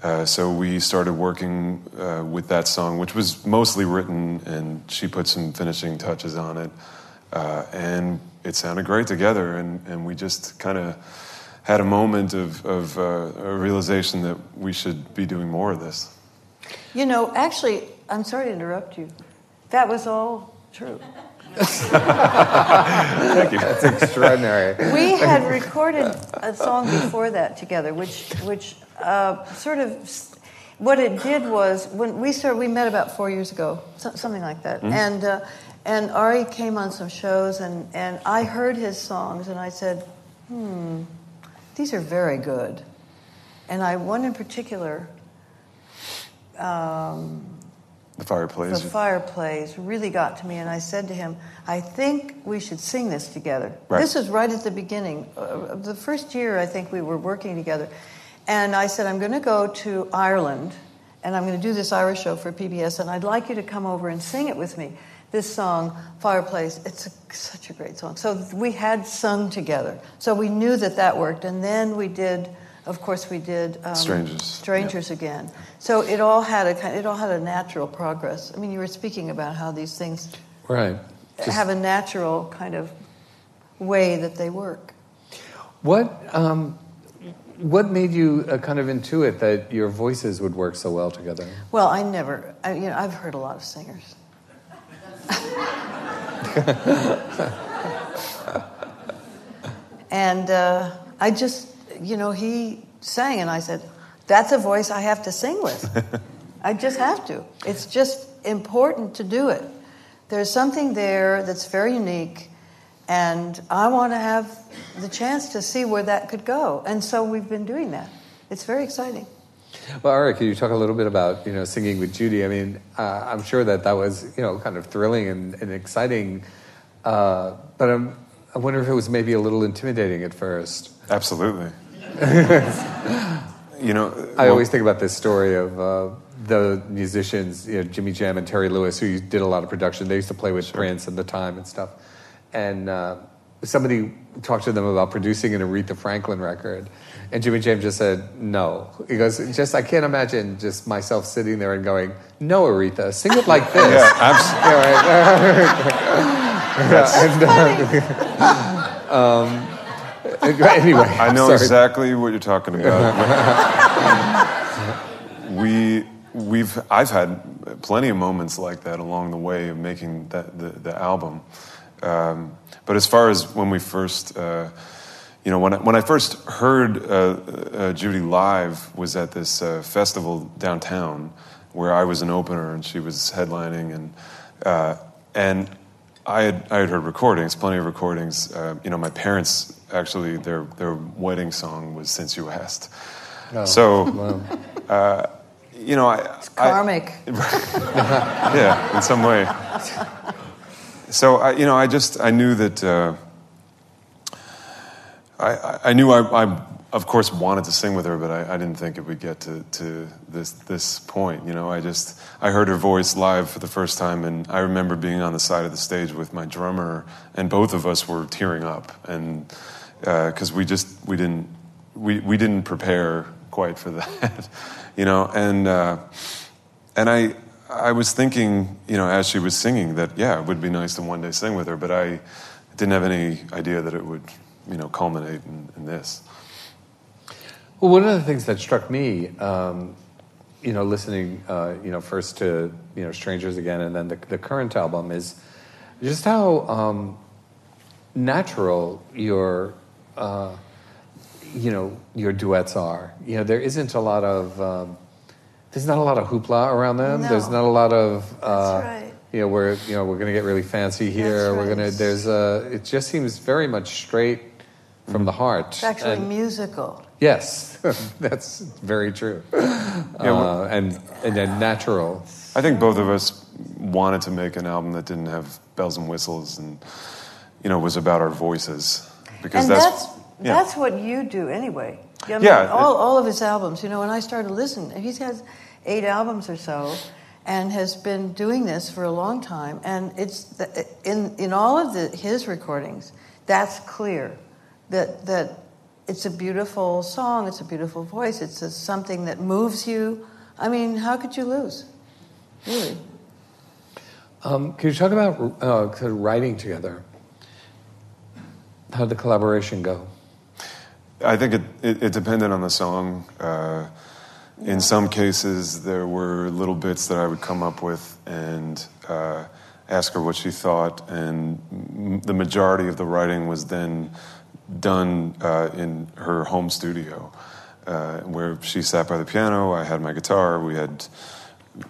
[SPEAKER 4] uh, so we started working uh, with that song, which was mostly written, and she put some finishing touches on it, uh, and it sounded great together, and, and we just kind of had a moment of, of uh, a realization that we should be doing more of this.
[SPEAKER 2] You know, actually, I'm sorry to interrupt you. That was all true.
[SPEAKER 4] Thank you.
[SPEAKER 3] That's extraordinary.
[SPEAKER 2] We had recorded a song before that together, which, which uh, sort of, what it did was when we started, we met about four years ago, so, something like that, and uh, and Ari came on some shows, and and I heard his songs, and I said, hmm, these are very good, and I one in particular. Um,
[SPEAKER 4] The fireplace.
[SPEAKER 2] the fireplace really got to me, and I said to him, I think we should sing this together.
[SPEAKER 4] Right.
[SPEAKER 2] This was right at the beginning. Uh, the first year, I think we were working together. And I said, I'm going to go to Ireland, and I'm going to do this Irish show for PBS, and I'd like you to come over and sing it with me. This song, Fireplace, it's a, such a great song. So we had sung together. So we knew that that worked. And then we did, of course, we did um,
[SPEAKER 4] Strangers.
[SPEAKER 2] Strangers again. So it all had a kind, it all had a natural progress. I mean, you were speaking about how these things
[SPEAKER 3] Right. Just-
[SPEAKER 2] have a natural kind of way that they work.
[SPEAKER 3] What um, what made you uh, kind of intuit that your voices would work so well together?
[SPEAKER 2] Well, I never, I, you know, I've heard a lot of singers. And uh, I just, you know, he sang, and I said, That's a voice I have to sing with. I just have to. It's just important to do it. There's something there that's very unique, and I want to have the chance to see where that could go. And so we've been doing that. It's very exciting.
[SPEAKER 3] Well, Eric, can you talk a little bit about you know singing with Judy? I mean, uh, I'm sure that that was you know kind of thrilling and, and exciting, uh, but I'm, I wonder if it was maybe a little intimidating at first.
[SPEAKER 4] Absolutely. you know,
[SPEAKER 3] I
[SPEAKER 4] well-
[SPEAKER 3] always think about this story of uh, the musicians, you know, Jimmy Jam and Terry Lewis, who did a lot of production. They used to play with Prince and the time and stuff. And uh, somebody talked to them about producing an Aretha Franklin record. And Jimmy James just said, no. He goes, just, I can't imagine just myself sitting there and going, no, Aretha, sing it like this.
[SPEAKER 4] Yeah, abs-
[SPEAKER 3] Yeah, right. and, um, anyway,
[SPEAKER 4] I know
[SPEAKER 3] sorry.
[SPEAKER 4] exactly what you're talking about. we we've I've had plenty of moments like that along the way of making that the, the album. Um, but as far as when we first, uh, you know, when I, when I first heard uh, uh, Judy live was at this uh, festival downtown where I was an opener and she was headlining and uh, and I had I had heard recordings, plenty of recordings. Uh, you know, my parents actually their their wedding song was "Since You Asked." so, uh, you know, I, I
[SPEAKER 2] Karmic.
[SPEAKER 4] yeah, in some way. So I, you know, I just I knew that uh, I, I- knew I, I of course wanted to sing with her, but I, I didn't think it would get to, to this this point. You know, I just I heard her voice live for the first time, and I remember being on the side of the stage with my drummer, and both of us were tearing up, and because we just we didn't we, we didn't prepare quite for that, you know, and. Uh, and I, I was thinking, you know, as she was singing, that yeah, it would be nice to one day sing with her, but I didn't have any idea that it would, you know, culminate in, in this.
[SPEAKER 3] Well, one of the things that struck me, um, you know, listening, uh, you know, first to you know Strangers Again, and then the, the current album is just how um, natural your, uh, you know, your duets are. You know, there isn't a lot of, um, there's not a lot of hoopla around them.
[SPEAKER 2] No.
[SPEAKER 3] There's not a lot of, uh,
[SPEAKER 2] That's right.
[SPEAKER 3] you know, we're you know we're going to get really fancy here.
[SPEAKER 2] That's
[SPEAKER 3] We're gonna There's a. It just seems very much straight from the heart.
[SPEAKER 2] It's actually
[SPEAKER 3] And-
[SPEAKER 2] musical.
[SPEAKER 3] Yes, that's very true. uh, and and then natural.
[SPEAKER 4] I think both of us wanted to make an album that didn't have bells and whistles, and you know, was about our voices because
[SPEAKER 2] and
[SPEAKER 4] that's,
[SPEAKER 2] that's
[SPEAKER 4] yeah.
[SPEAKER 2] that's what you do anyway. I mean,
[SPEAKER 4] Yeah, it-
[SPEAKER 2] all, all of his albums. You know, when I started listening, he's had eight albums or so, and has been doing this for a long time. And it's the, in in all of the, his recordings, that's clear that that it's a beautiful song. It's a beautiful voice. It's a, something that moves you. I mean, how could you lose? Really.
[SPEAKER 3] Um, can you talk about uh, kind of writing together? How did the collaboration go?
[SPEAKER 4] I think it, it, it depended on the song. Uh, in some cases, there were little bits that I would come up with and uh, ask her what she thought, and m- the majority of the writing was then done uh, in her home studio, uh, where she sat by the piano. I had my guitar. We had,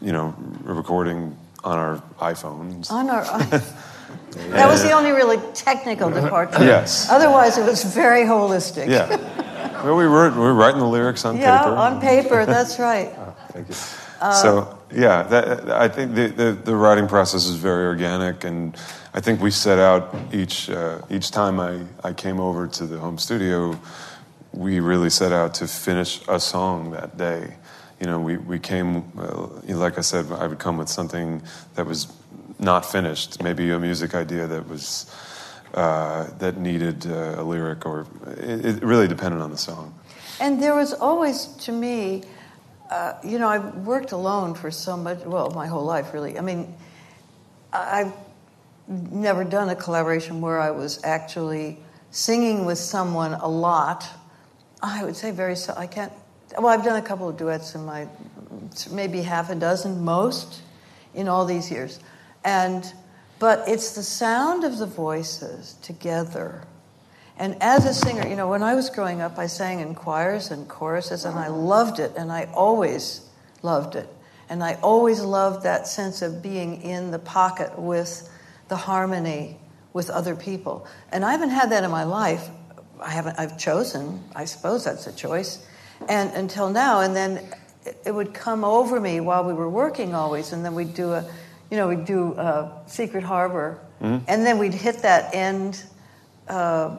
[SPEAKER 4] you know, a recording on our iPhones.
[SPEAKER 2] On our, that was the only really technical departure.
[SPEAKER 4] Yes.
[SPEAKER 2] Otherwise, it was very holistic.
[SPEAKER 4] Yeah. Well, we were we were writing the lyrics on
[SPEAKER 2] Yeah,
[SPEAKER 4] paper.
[SPEAKER 2] on paper, that's right.
[SPEAKER 3] Thank you.
[SPEAKER 4] so yeah, that, I think the, the, the writing process is very organic, and I think we set out each uh, each time I, I came over to the home studio, we really set out to finish a song that day. You know, we we came uh, like I said, I would come with something that was not finished, maybe a music idea that was. Uh, that needed uh, a lyric, or it, it really depended on the song.
[SPEAKER 2] And there was always, to me, uh, you know, I've worked alone for so much, well, my whole life, really. I mean, I've never done a collaboration where I was actually singing with someone a lot I would say very. So, I can't. Well, I've done a couple of duets in my, maybe half a dozen most, in all these years, and but it's the sound of the voices together. And as a singer, you know, when I was growing up, I sang in choirs and choruses, and I loved it, and I always loved it. And I always loved that sense of being in the pocket with the harmony with other people. And I haven't had that in my life. I haven't, I've chosen, I suppose that's a choice, and until now. And then it would come over me while we were working always, and then we'd do a, you know, we'd do a Secret Harbor, mm-hmm. and then we'd hit that end uh,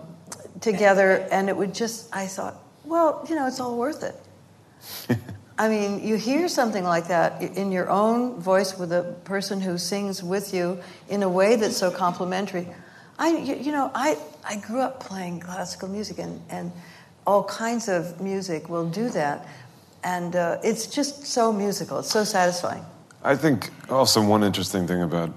[SPEAKER 2] together, and it would just, I thought, well, you know, it's all worth it. I mean, you hear something like that in your own voice with a person who sings with you in a way that's so complimentary. I, you know, I, I grew up playing classical music, and, and all kinds of music will do that. And uh, it's just so musical, it's so satisfying.
[SPEAKER 4] I think also one interesting thing about,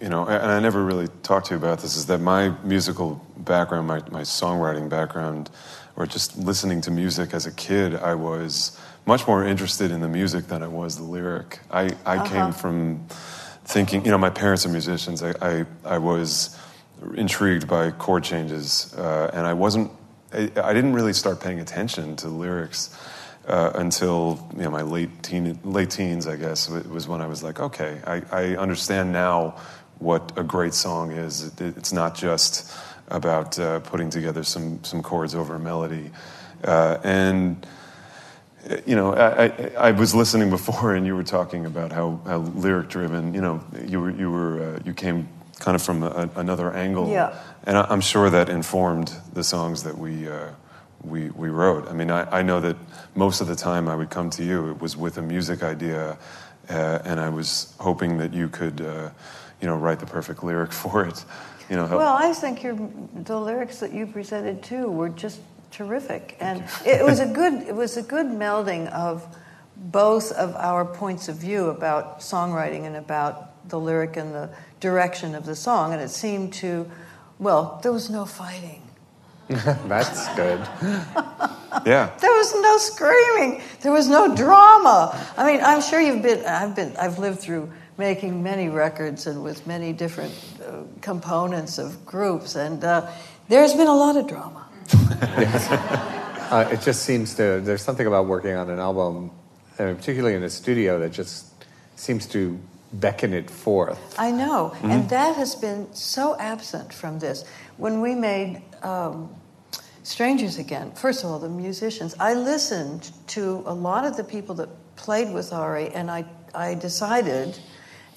[SPEAKER 4] you know, and I never really talked to you about this, is that my musical background, my, my songwriting background, or just listening to music as a kid, I was much more interested in the music than I was the lyric. I, I uh-huh. came from thinking, you know, my parents are musicians. I, I, I was intrigued by chord changes, uh, and I wasn't, I, I, didn't really start paying attention to lyrics uh, until you know, my late, teen, late teens, I guess, it was when I was like, okay, I, I understand now what a great song is. It, it's not just about uh, putting together some, some chords over a melody. Uh, and you know, I, I, I, was listening before, and you were talking about how, how lyric driven. You know, you were you were uh, you came kind of from a, another angle,
[SPEAKER 2] yeah.
[SPEAKER 4] And I, am sure that informed the songs that we uh, we we wrote. I mean, I, I know that most of the time I would come to you, it was with a music idea, uh, and I was hoping that you could, uh, you know, write the perfect lyric for it. You know,
[SPEAKER 2] help. well, I think your the lyrics that you presented too were just terrific, and it was a good it was a good melding of both of our points of view about songwriting and about the lyric and the direction of the song, and it seemed to, well, there was no fighting.
[SPEAKER 3] That's good.
[SPEAKER 4] yeah.
[SPEAKER 2] There was no screaming. There was no drama. I mean, I'm sure you've been. I've been. I've lived through making many records and with many different uh, components of groups, and uh, there's been a lot of drama.
[SPEAKER 3] uh, it just seems to, there's something about working on an album, uh, particularly in a studio, that just seems to beckon it forth.
[SPEAKER 2] I know, mm-hmm. and that has been so absent from this. When we made um, Strangers Again, first of all, the musicians, I listened to a lot of the people that played with Ari, and I, I decided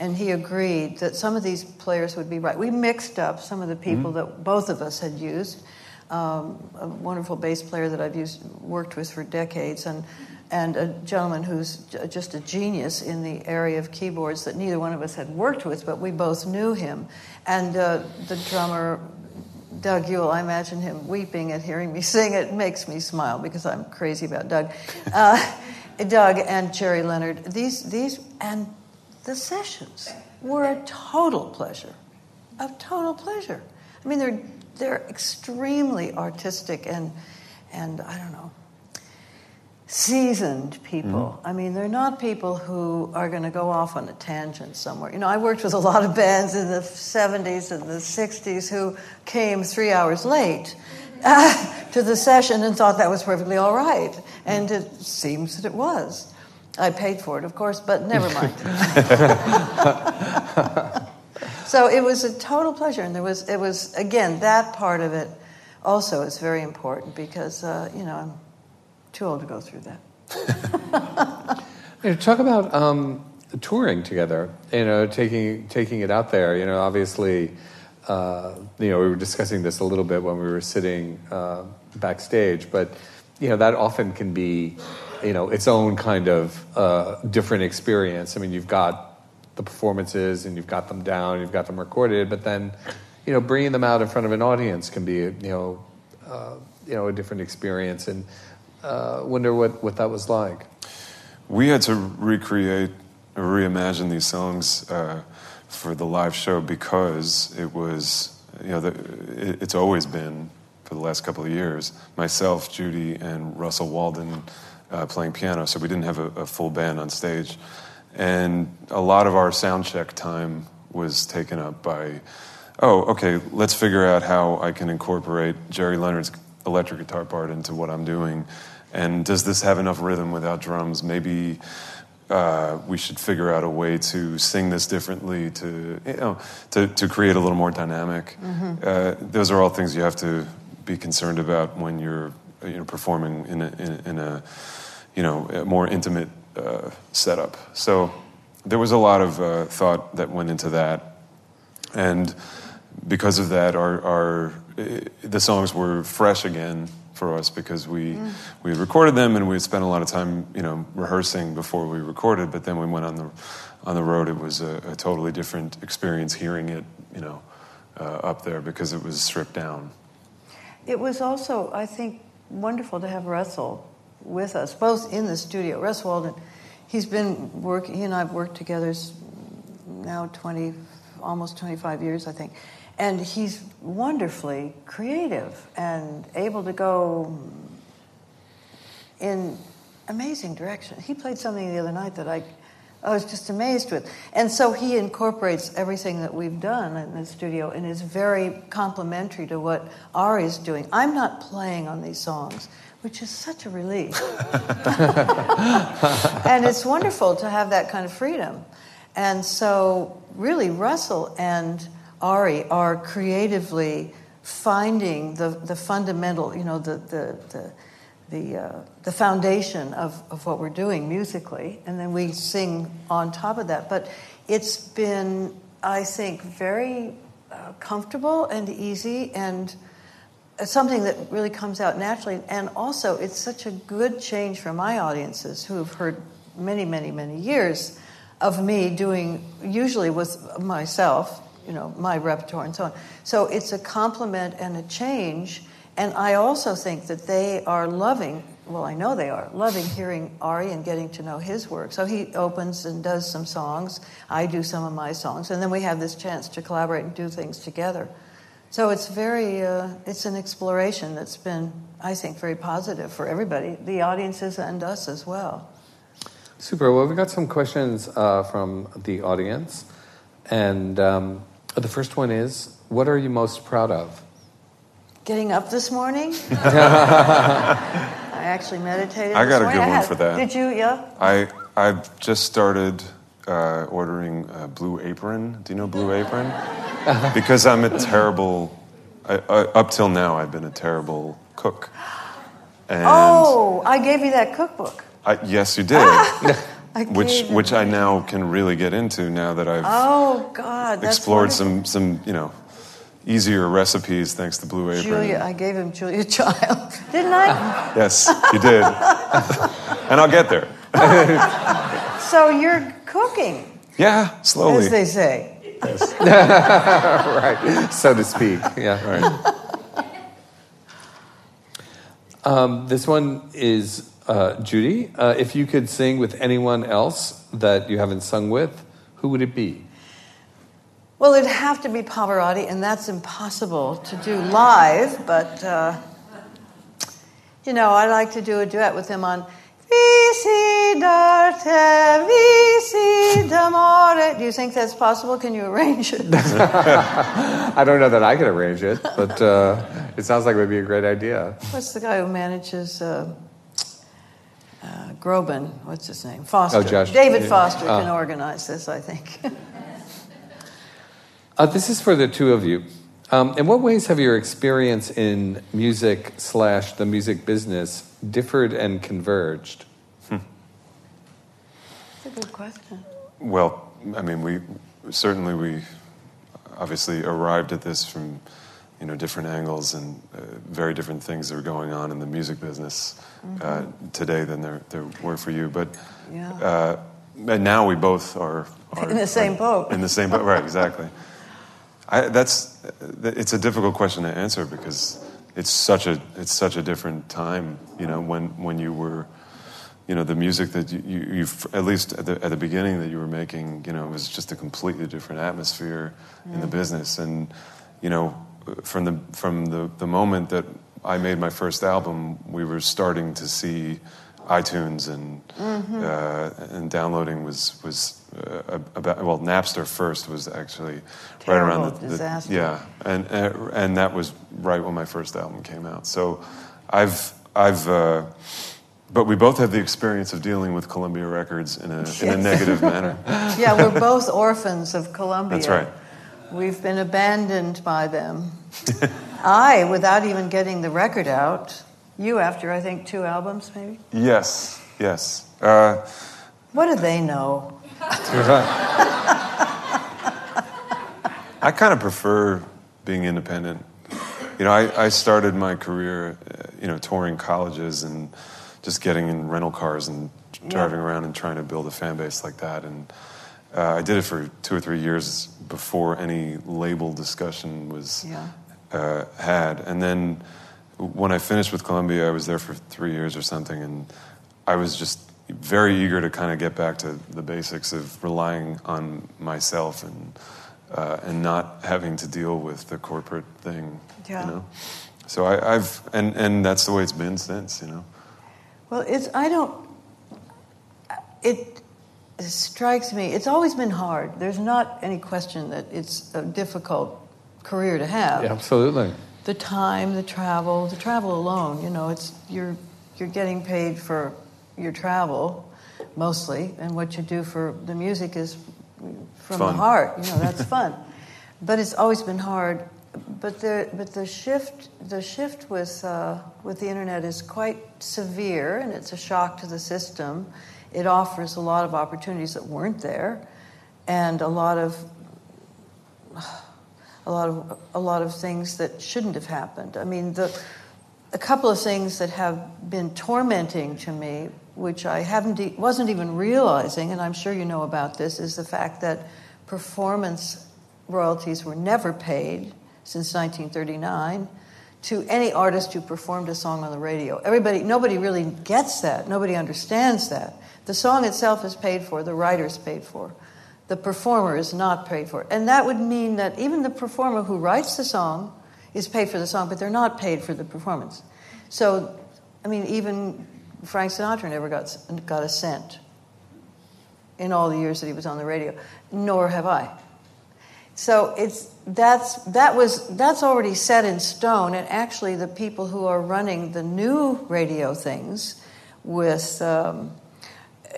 [SPEAKER 2] and he agreed that some of these players would be right. We mixed up some of the people mm-hmm. that both of us had used, um, a wonderful bass player that I've used, worked with for decades, and and a gentleman who's just a genius in the area of keyboards that neither one of us had worked with, but we both knew him. And uh, the drummer, Doug Yowell, I imagine him weeping at hearing me sing. It makes me smile because I'm crazy about Doug. Uh, Doug and Gerry Leonard, these, these, and the sessions were a total pleasure. A total pleasure. I mean, they're they're extremely artistic and, and I don't know, seasoned people. Mm-hmm. I mean, they're not people who are going to go off on a tangent somewhere. You know, I worked with a lot of bands in the 70s and the 60s who came three hours late. Uh, to the session and thought that was perfectly all right. And it seems that it was. I paid for it, of course, but never mind. So it was a total pleasure, and there was it was again that part of it also is very important because uh, you know I'm too old to go through
[SPEAKER 3] that. you know, talk about um, touring together. You know, taking taking it out there. You know, obviously, uh, you know we were discussing this a little bit when we were sitting uh, backstage, but you know that often can be you know its own kind of uh, different experience. I mean, you've got the performances and you've got them down, you've got them recorded, but then, you know, bringing them out in front of an audience can be, you know, uh, you know, a different experience. And uh, wonder what, what that was like.
[SPEAKER 4] We had to recreate, reimagine these songs uh, for the live show because it was, you know, the, it, it's always been for the last couple of years. Myself, Judy, and Russell Walden uh, playing piano, so we didn't have a, a, full band on stage. And a lot of our sound check time was taken up by, oh, okay, let's figure out how I can incorporate Gerry Leonard's electric guitar part into what I'm doing. And does this have enough rhythm without drums? Maybe uh, we should figure out a way to sing this differently to you know to, to create a little more dynamic. Mm-hmm. Uh, those are all things you have to be concerned about when you're you know performing in a, in, in a you know a more intimate uh, setup. So there was a lot of uh, thought that went into that, and because of that, our, our the songs were fresh again for us because we mm. we recorded them and we had spent a lot of time you know rehearsing before we recorded. But then we went on the on the road. It was a, a totally different experience hearing it you know uh, up there because it was stripped down.
[SPEAKER 2] It was also, I think, wonderful to have Russell with us, both in the studio. Russ Walden, he's been working. He and I've worked together now twenty, almost twenty five years, I think and he's wonderfully creative and able to go in amazing direction. He played something the other night that I, I was just amazed with. And so he incorporates everything that we've done in the studio and is very complementary to what Ari's doing. I'm not playing on these songs, which is such a relief. and it's wonderful to have that kind of freedom. And so, really, Russell and Ari are creatively finding the, the fundamental, you know, the, the, the, the, uh, the foundation of, of what we're doing musically, and then we sing on top of that. But it's been, I think, very uh, comfortable and easy and something that really comes out naturally. And also, it's such a good change for my audiences who have heard many, many, many years of me doing, usually with myself, you know, my repertoire and so on. So it's a compliment and a change. And I also think that they are loving, well, I know they are, loving hearing Ari and getting to know his work. So he opens and does some songs. I do some of my songs. And then we have this chance to collaborate and do things together. So it's very, uh, it's an exploration that's been, I think, very positive for everybody, the audiences and us as well.
[SPEAKER 3] Super. Well, we got some questions uh, from the audience. And um, the first one is What are you most proud of?
[SPEAKER 2] Getting up this morning. I actually meditated.
[SPEAKER 4] I got
[SPEAKER 2] a
[SPEAKER 4] good one
[SPEAKER 2] had,
[SPEAKER 4] for that.
[SPEAKER 2] Did you? Yeah.
[SPEAKER 4] I I've just started uh, ordering Blue Apron. Do you know Blue Apron? because I'm a terrible. I, I, up till now, I've been a terrible cook.
[SPEAKER 2] And oh, I gave you that cookbook.
[SPEAKER 4] I, yes, you did. which which I now can really get into now that I've
[SPEAKER 2] oh god
[SPEAKER 4] explored some some you know easier recipes thanks to Blue Apron.
[SPEAKER 2] Julia, I gave him Julia Child, didn't I?
[SPEAKER 4] yes, you did, and I'll get there.
[SPEAKER 2] so you're cooking.
[SPEAKER 4] Yeah, slowly,
[SPEAKER 2] as they say.
[SPEAKER 3] Yes. right, so to speak. Yeah,
[SPEAKER 4] right.
[SPEAKER 3] Um, this one is uh, Judy, uh, if you could sing with anyone else that you haven't sung with, who would it be?
[SPEAKER 2] Well, it'd have to be Pavarotti, and that's impossible to do live, but, uh, you know, I like to do a duet with him on Vissi d'arte, vissi d'amore. Do you think that's possible? Can you arrange it?
[SPEAKER 3] I don't know that I can arrange it, but uh, it sounds like it would be a great idea.
[SPEAKER 2] What's the guy who manages uh, uh, Groban, what's his name? Foster.
[SPEAKER 3] Oh, Josh.
[SPEAKER 2] David Foster can oh. organize this, I think.
[SPEAKER 3] uh, this is for the two of you. Um, in what ways have your experience in music slash the music business differed and converged?
[SPEAKER 2] Hmm. That's a good question.
[SPEAKER 4] Well, I mean, we certainly we obviously arrived at this from you know different angles and uh, very different things that are going on in the music business mm-hmm. uh, today than there there were for you. But yeah. uh, and now we both are, are
[SPEAKER 2] in the same boat.
[SPEAKER 4] In the same boat, right? Exactly. I, that's it's a difficult question to answer because it's such a it's such a different time. You know when when you were you know the music that you, you, you, at least at the, at the beginning that you were making you know was just a completely different atmosphere mm. in the business and you know from the from the, the moment that I made my first album, we were starting to see iTunes and
[SPEAKER 2] Mm-hmm.
[SPEAKER 4] uh, and downloading was was uh, about well Napster first was actually right around the, the
[SPEAKER 2] disaster.
[SPEAKER 4] yeah and uh, and that was right when my first album came out. So I've I've uh, but we both have the experience of dealing with Columbia Records in a in a negative manner.
[SPEAKER 2] Yeah, we're both orphans of Columbia.
[SPEAKER 4] That's right.
[SPEAKER 2] We've been abandoned by them. I, without even getting the record out, you after I think two albums maybe.
[SPEAKER 4] Yes, yes. Uh,
[SPEAKER 2] What do they know?
[SPEAKER 4] I kind of prefer being independent. You know, I, I started my career, uh, you know, touring colleges and just getting in rental cars and driving around and trying to build a fan base like that. And uh, I did it for two or three years before any label discussion was
[SPEAKER 2] Yeah.
[SPEAKER 4] uh, had. And then when I finished with Columbia, I was there for three years or something, and I was just very eager to kind of get back to the basics of relying on myself and uh, and not having to deal with the corporate thing.
[SPEAKER 2] Yeah.
[SPEAKER 4] You know. So I, I've and and that's the way it's been since. You know.
[SPEAKER 2] Well, it's I don't. It strikes me. It's always been hard. There's not any question that it's a difficult career to have.
[SPEAKER 3] Yeah, absolutely.
[SPEAKER 2] The time, the travel, the travel alone. You know, it's you're you're getting paid for your travel mostly, and what you do for the music is from the heart. You know, that's fun. But it's always been hard. But the but the shift the shift with uh, with the internet is quite severe, and it's a shock to the system. It offers a lot of opportunities that weren't there, and a lot of a lot of a lot of things that shouldn't have happened. I mean, the a couple of things that have been tormenting to me, which I haven't wasn't even realizing, and I'm sure you know about this, is the fact that performance royalties were never paid since 1939 to any artist who performed a song on the radio. Everybody, nobody really gets that. Nobody understands that. The song itself is paid for. The writer's paid for. The performer is not paid for. And that would mean that even the performer who writes the song is paid for the song, but they're not paid for the performance. So, I mean, even Frank Sinatra never got, got a cent in all the years that he was on the radio, nor have I. So it's that's that was that's already set in stone, and actually the people who are running the new radio things, with um,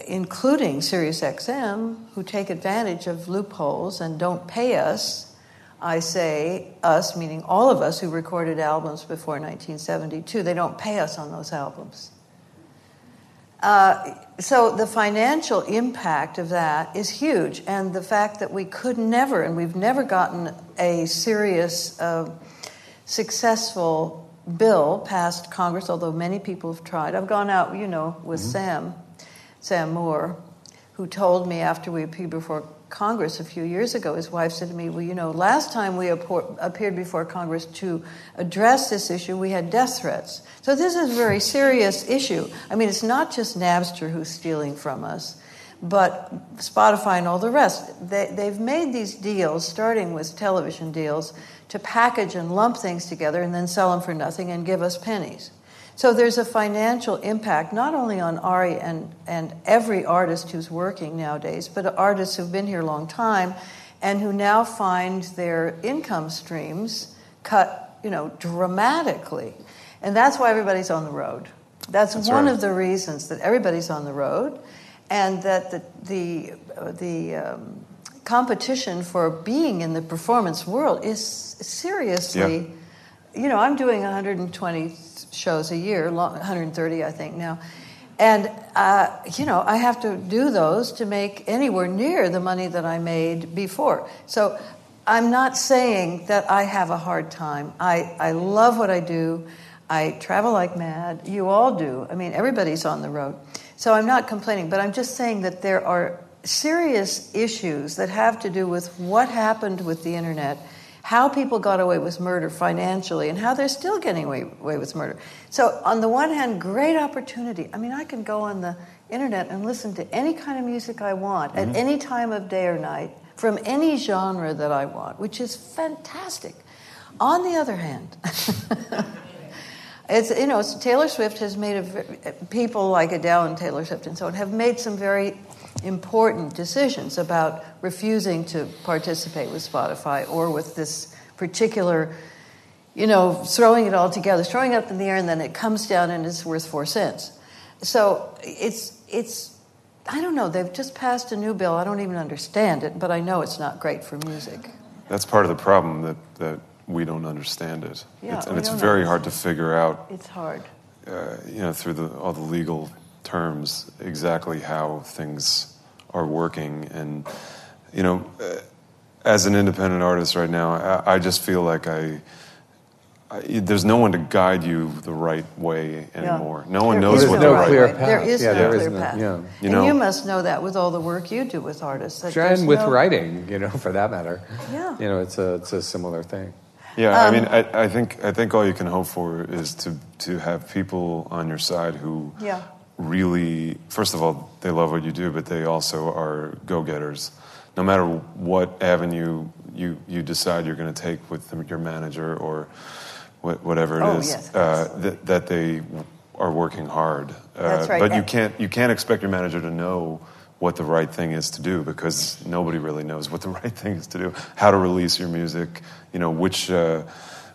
[SPEAKER 2] including SiriusXM, who take advantage of loopholes and don't pay us. I say us, meaning all of us who recorded albums before 1972. They don't pay us on those albums. Uh, so the financial impact of that is huge, and the fact that we could never, and we've never gotten a serious, uh, successful bill passed Congress, although many people have tried. I've gone out, you know, with Sam, Sam Moore, who told me after we appeared before Congress a few years ago, his wife said to me, Well, you know, last time we appeared before Congress to address this issue, we had death threats. So this is a very serious issue. I mean, it's not just Napster who's stealing from us, but Spotify and all the rest. They, they've made these deals, starting with television deals, to package and lump things together and then sell them for nothing and give us pennies. So there's a financial impact not only on Ari and, and every artist who's working nowadays, but artists who've been here a long time and who now find their income streams cut, you know, dramatically. And that's why everybody's on the road. That's,
[SPEAKER 4] That's
[SPEAKER 2] one
[SPEAKER 4] right.
[SPEAKER 2] of the reasons that everybody's on the road and that the, the, uh, the um, competition for being in the performance world is seriously you know, I'm doing 120 shows a year, 130, I think now. And, uh, you know, I have to do those to make anywhere near the money that I made before. So I'm not saying that I have a hard time. I, I love what I do. I travel like mad. You all do. I mean, everybody's on the road. So I'm not complaining, but I'm just saying that there are serious issues that have to do with what happened with the internet how people got away with murder financially and how they're still getting away, away with murder. So, on the one hand, great opportunity. I mean, I can go on the internet and listen to any kind of music I want at mm-hmm. any time of day or night from any genre that I want, which is fantastic. On the other hand, it's you know Taylor Swift has made a, people like Adele and Taylor Swift and so on have made some very important decisions about refusing to participate with Spotify or with this particular, you know, throwing it all together, throwing it up in the air, and then it comes down and it's worth four cents. So it's it's I don't know. They've just passed a new bill. I don't even understand it, but I know it's not great for music.
[SPEAKER 4] That's part of the problem that that we don't understand it.
[SPEAKER 2] Yeah,
[SPEAKER 4] it's, and it's very hard to figure out,
[SPEAKER 2] It's hard.
[SPEAKER 4] uh, you know, through the, all the legal terms exactly how things are working. And, you know, uh, as an independent artist right now, I, I just feel like I, I, there's no one to guide you the right way anymore. No one
[SPEAKER 2] There
[SPEAKER 4] knows what
[SPEAKER 2] no
[SPEAKER 4] the right
[SPEAKER 3] clear
[SPEAKER 2] way.
[SPEAKER 3] path.
[SPEAKER 2] There is
[SPEAKER 3] Yeah,
[SPEAKER 2] no
[SPEAKER 3] there
[SPEAKER 2] clear
[SPEAKER 3] is no-
[SPEAKER 2] path.
[SPEAKER 3] yeah.
[SPEAKER 4] You
[SPEAKER 2] and
[SPEAKER 4] know-
[SPEAKER 2] you must know that with all the work you do with artists. That
[SPEAKER 3] Sure, and with
[SPEAKER 2] no-
[SPEAKER 3] writing, you know, for that matter.
[SPEAKER 2] Yeah.
[SPEAKER 3] You know, it's a it's a similar thing.
[SPEAKER 4] Yeah, I
[SPEAKER 2] Um,
[SPEAKER 4] mean, I, I think I think all you can hope for is to to have people on your side who
[SPEAKER 2] Yeah.
[SPEAKER 4] Really, first of all, they love what you do, but they also are go getters. No matter what avenue you you decide you're going to take with your manager or what, whatever it
[SPEAKER 2] Oh,
[SPEAKER 4] is,
[SPEAKER 2] yes,
[SPEAKER 4] uh, that that they are working hard. Uh,
[SPEAKER 2] That's right.
[SPEAKER 4] But you can't you can't expect your manager to know what the right thing is to do because nobody really knows what the right thing is to do. How to release your music, you know, which uh,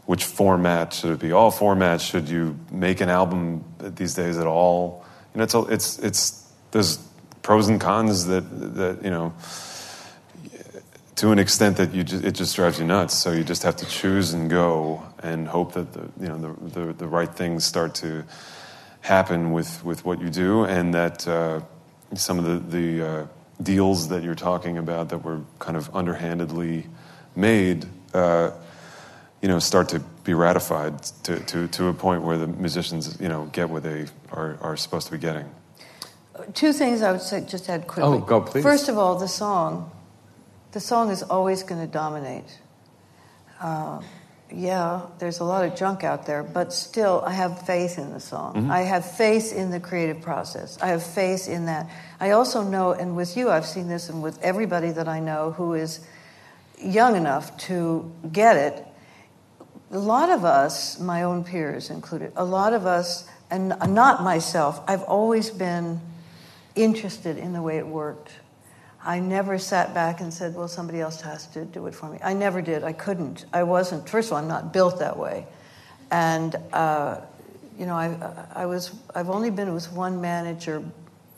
[SPEAKER 4] which format should it be? All formats. Should you make an album these days at all? You it's it's it's there's pros and cons that that you know to an extent that you just, it just drives you nuts. So you just have to choose and go and hope that the you know the the, the right things start to happen with with what you do, and that uh, some of the the uh, deals that you're talking about that were kind of underhandedly made. Uh, you know, start to be ratified to, to, to a point where the musicians, you know, get what they are, are supposed to be getting.
[SPEAKER 2] Two things I would say, just add quickly.
[SPEAKER 3] Oh, go, please.
[SPEAKER 2] First of all, the song. The song is always going to dominate. Uh, yeah, there's a lot of junk out there, but still, I have faith in the song.
[SPEAKER 3] Mm-hmm.
[SPEAKER 2] I have faith in the creative process. I have faith in that. I also know, and with you, I've seen this, and with everybody that I know who is young enough to get it, a lot of us, my own peers included, a lot of us, and not myself, I've always been interested in the way it worked. I never sat back and said, well, somebody else has to do it for me. I never did. I couldn't. I wasn't, first of all, I'm not built that way. And, uh, you know, I, I was, I've only been with one manager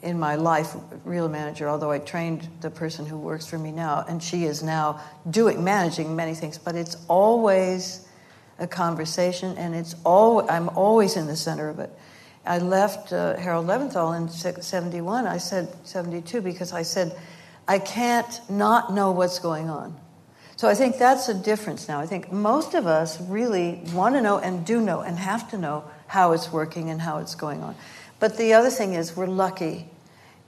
[SPEAKER 2] in my life, real manager, although I trained the person who works for me now, and she is now doing, managing many things, but it's always a conversation, and it's all, I'm always in the center of it. I left uh, Harold Leventhal in 71, I said 72, because I said, I can't not know what's going on. So I think that's a difference now. I think most of us really want to know and do know and have to know how it's working and how it's going on. But the other thing is we're lucky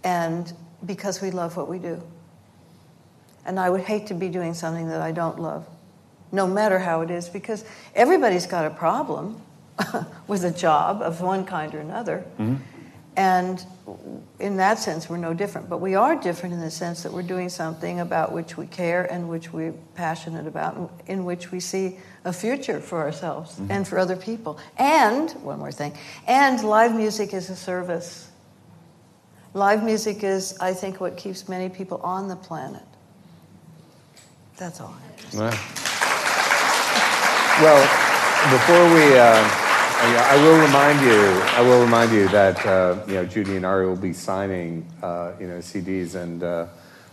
[SPEAKER 2] and because we love what we do. And I would hate to be doing something that I don't love, no matter how it is, because everybody's got a problem with a job of one kind or another. Mm-hmm. And in that sense, we're no different. But we are different in the sense that we're doing something about which we care and which we're passionate about, and in which we see a future for ourselves mm-hmm. and for other people. And, one more thing, and live music is a service. Live music is, I think, what keeps many people on the planet. That's all. I have to say.
[SPEAKER 3] Right. Well, before we, uh, I I will remind you, I will remind you that uh, you know Judy and Ari will be signing uh, you know CDs, and uh,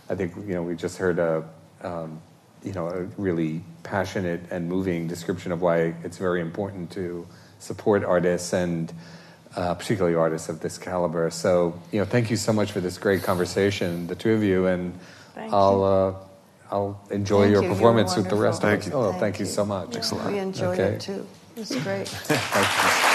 [SPEAKER 3] I think you know we just heard a um, you know a really passionate and moving description of why it's very important to support artists and. Uh, particularly artists of this caliber. So, you know, thank you so much for this great conversation, the two of you, and
[SPEAKER 2] Thank
[SPEAKER 3] I'll uh, I'll enjoy
[SPEAKER 2] Thank
[SPEAKER 3] your
[SPEAKER 2] you.
[SPEAKER 3] Performance with the rest of us.
[SPEAKER 4] Thank you.
[SPEAKER 3] Oh, thank, you. so much.
[SPEAKER 2] Yeah, We enjoyed
[SPEAKER 3] Okay.
[SPEAKER 2] it too. It was great.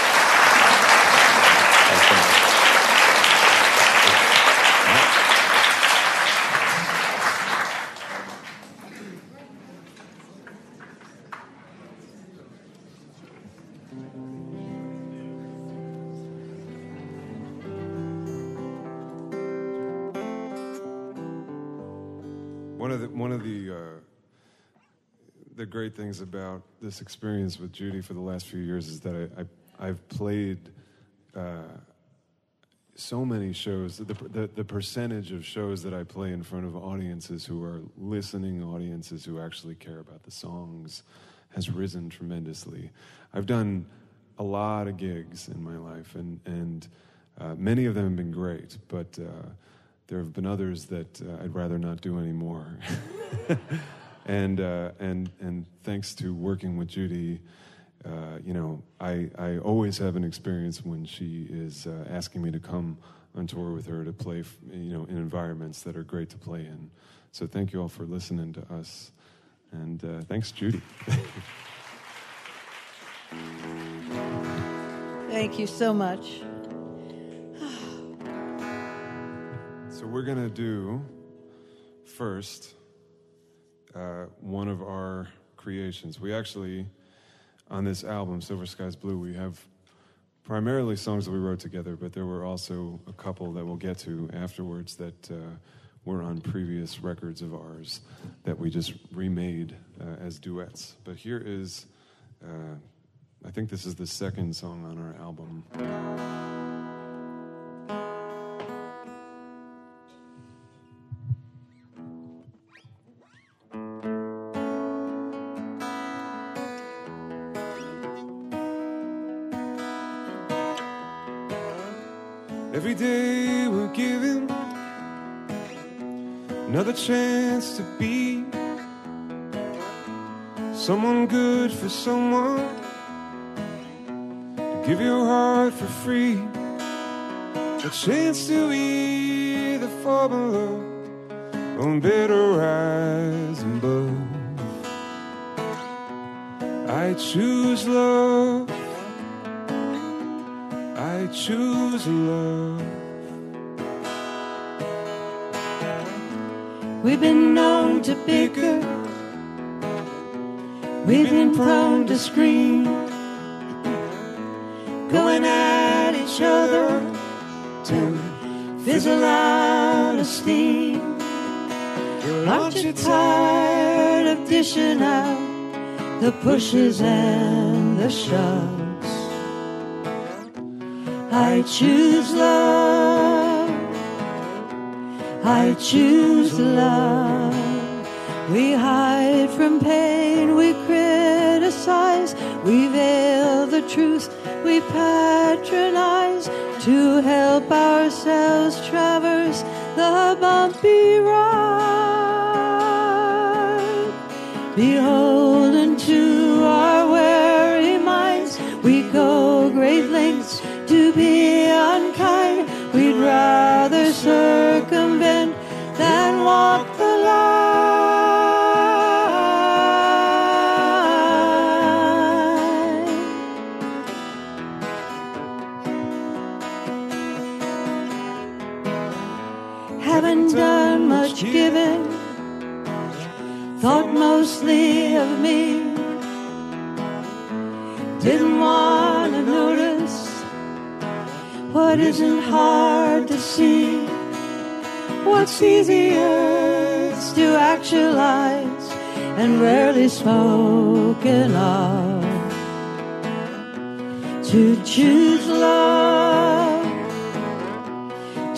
[SPEAKER 4] great things about this experience with Judy for the last few years is that I, have played uh, so many shows. The, the the percentage of shows that I play in front of audiences who are listening audiences who actually care about the songs has risen tremendously. I've done a lot of gigs in my life, and and uh, many of them have been great, but. Uh, there have been others that uh, I'd rather not do anymore. and uh, and and thanks to working with Judy, uh, you know, I I always have an experience when she is uh, asking me to come on tour with her to play, you know, in environments that are great to play in. So thank you all for listening to us, and uh, thanks, Judy.
[SPEAKER 5] Thank you so much.
[SPEAKER 4] so we're gonna do first uh, one of our creations. We actually, on this album, Silver Skies Blue, we have primarily songs that we wrote together, but there were also a couple that we'll get to afterwards that uh, were on previous records of ours that we just remade uh, as duets. But here is, uh, I think this is the second song on our album. Someone good for someone. To give your heart for free, a chance to either fall below or better rise above. I choose love. I choose love.
[SPEAKER 2] We've been known to bicker. We've been prone to scream. Going at each other to fizzle out a steam. Aren't you tired of dishing out the pushes and the shoves? I choose love. I choose love. We hide from pain, we criticize, we veil the truth, we patronize to help ourselves traverse the bumpy ride. Beholden to our weary minds, we go great lengths to be unkind. We'd rather circumvent what isn't hard to see. What's easiest to actualize and rarely spoken of. To choose love,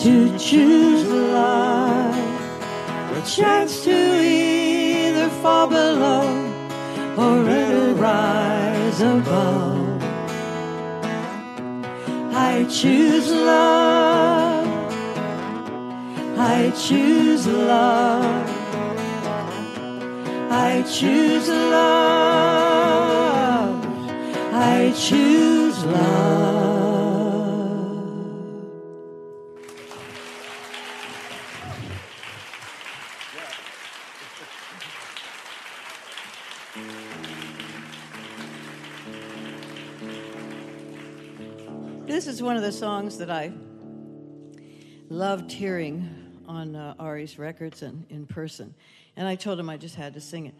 [SPEAKER 2] to choose life, a chance to either fall below or rise above. I choose love. I choose love. I choose love. I choose love.
[SPEAKER 5] Is one of the songs that I loved hearing on uh, Ari's records and in person. And I told him I just had to sing it.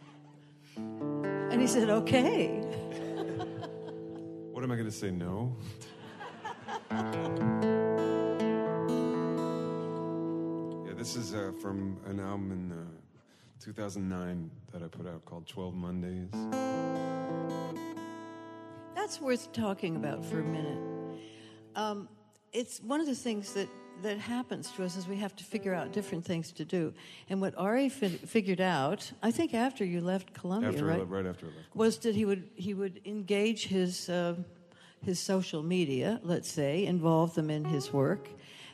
[SPEAKER 5] And he said, okay.
[SPEAKER 4] What am I going to say? No? yeah, this is uh, from an album in uh, 2009 that I put out called 12 Mondays.
[SPEAKER 6] That's worth talking about for a minute. Um, it's one of the things that, that happens to us is we have to figure out different things to do. And what Ari fi- figured out, I think after you left Columbia,
[SPEAKER 4] After
[SPEAKER 6] right,
[SPEAKER 4] le- right after I left.
[SPEAKER 6] was that he would he would engage his uh, his social media, let's say, involve them in his work,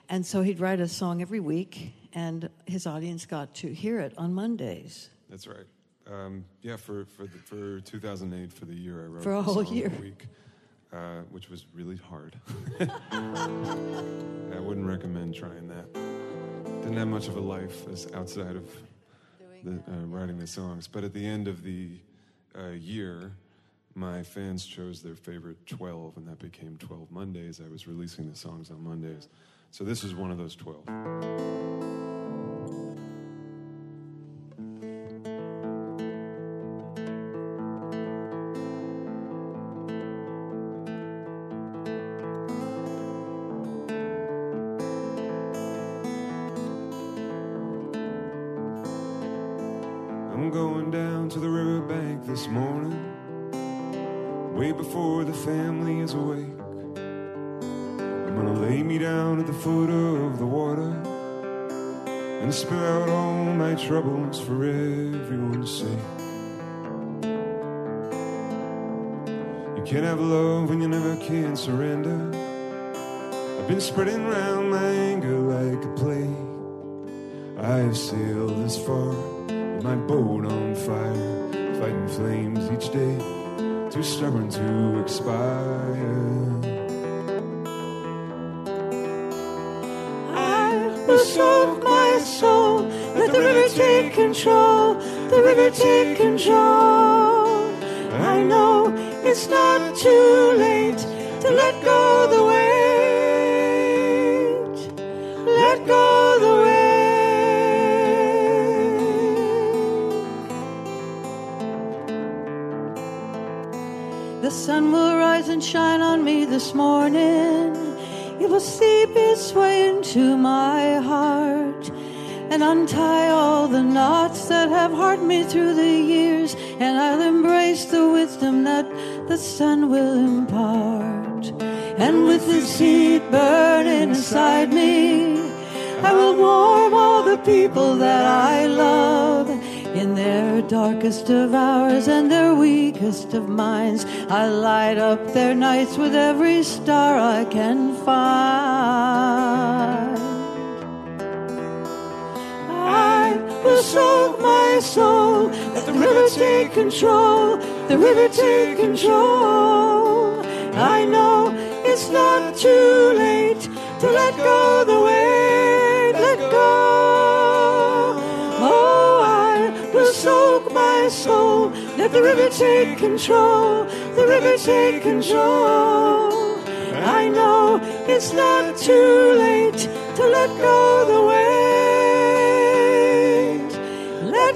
[SPEAKER 6] and so he'd write a song every week, and his audience got to hear it on Mondays.
[SPEAKER 4] That's right. Um, yeah, for for the, for 2008 for the year I wrote
[SPEAKER 6] For a whole year.
[SPEAKER 4] week, uh, which was really hard. I wouldn't recommend trying that. Didn't have much of a life as outside of the, uh, writing the songs, but at the end of the uh, year, my fans chose their favorite 12, and that became 12 Mondays. I was releasing the songs on Mondays, so this is one of those 12. Boat on fire, fighting flames each day, too stubborn to expire.
[SPEAKER 2] I will soak my soul. Let the river take control. The river take control. I know it's not too late to let go
[SPEAKER 6] and untie all the knots that have hardened me through the years. And I'll embrace the wisdom that the sun will impart. And with this heat burning inside me, I will warm all the people that I love. In their darkest of hours and their weakest of minds, I light up their nights with every star I can find.
[SPEAKER 2] Will soak oh, my soul. Let the river take control. The river take control. I know it's not too late to let go the weight. Let go. Oh, I will soak my soul. Let the river take control. The river take control. I know it's not too late to let go the weight.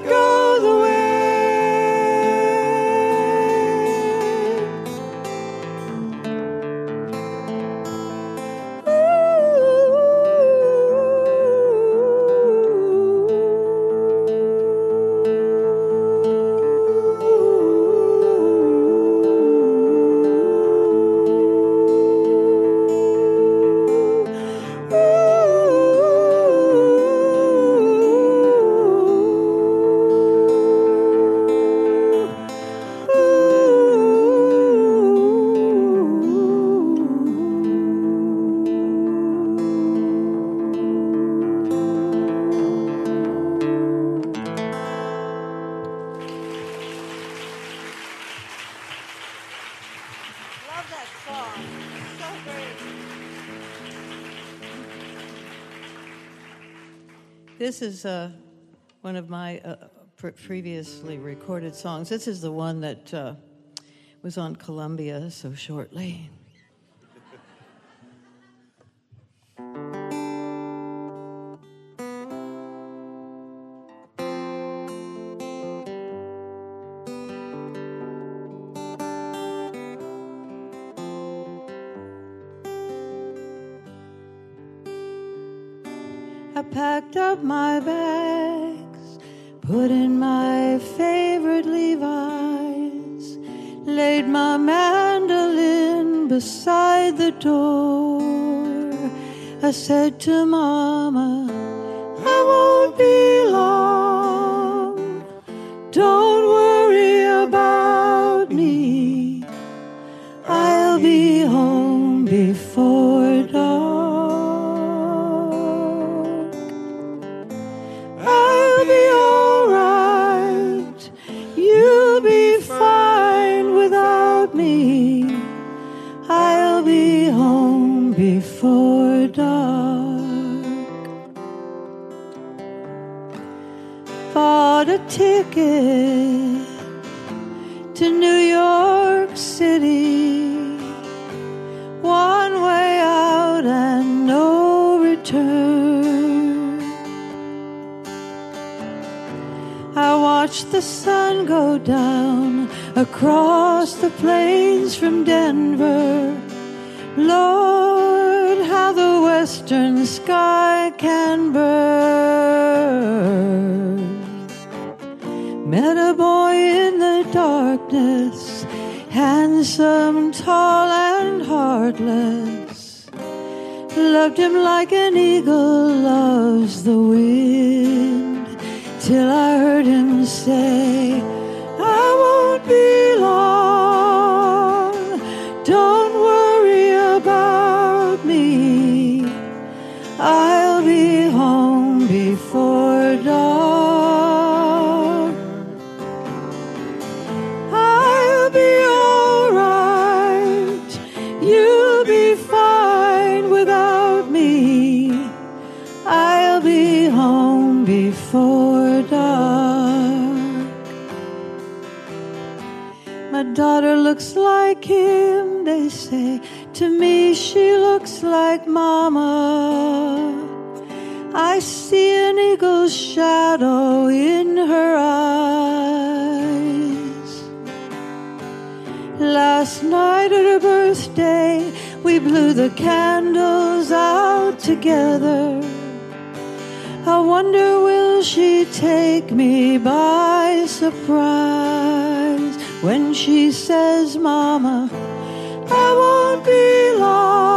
[SPEAKER 2] Go weight.
[SPEAKER 6] This is uh, one of my uh, pr- previously recorded songs. This is the one that uh, was on Columbia so shortly. Packed up my bags,
[SPEAKER 2] put in my favorite Levi's, laid my mandolin beside the door. I said to Mama, I won't be long. Don't worry about me. I'll be home before dark. Eagle loves the wind, till I heard him say, looks like him, they say. To me, she looks like Mama. I see an eagle's shadow in her eyes. Last night at her birthday, we blew the candles out together. I wonder, will she take me by surprise when she says, Mama, I won't be long.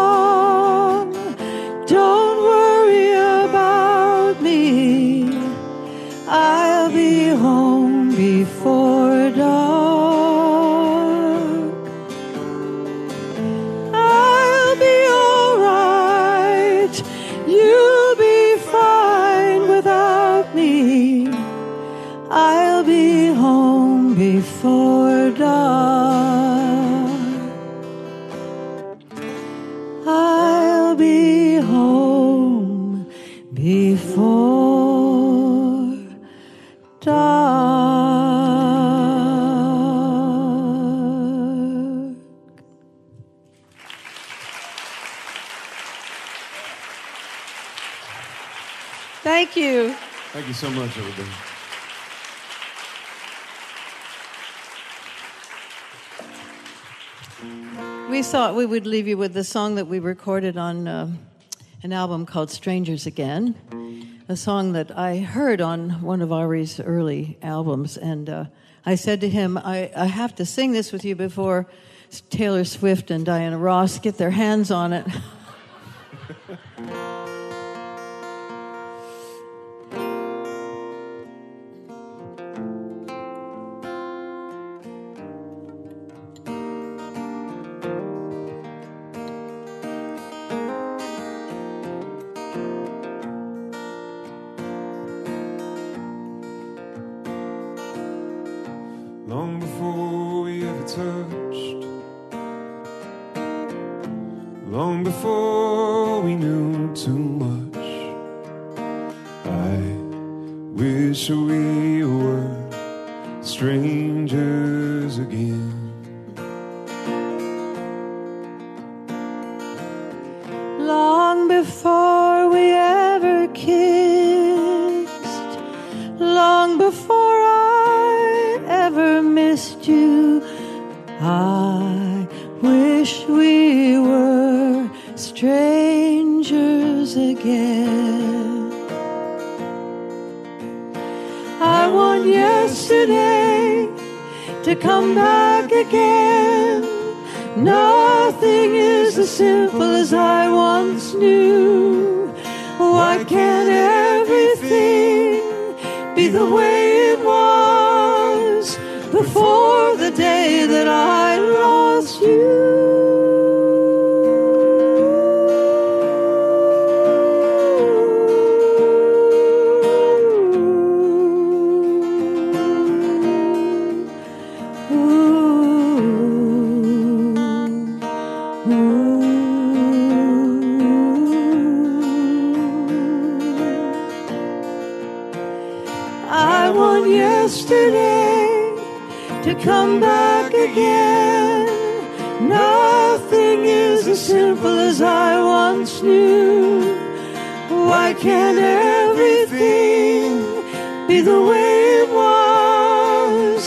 [SPEAKER 2] I'll be home before dark. Thank you.
[SPEAKER 4] Thank you so much, everybody.
[SPEAKER 2] We thought we would leave you with the song that we recorded on uh, an album called Strangers Again, a song that I heard on one of Ari's early albums. And uh, I said to him, I, I have to sing this with you before Taylor Swift and Diana Ross get their hands on it. as simple as I once knew. Why can't everything be the way it was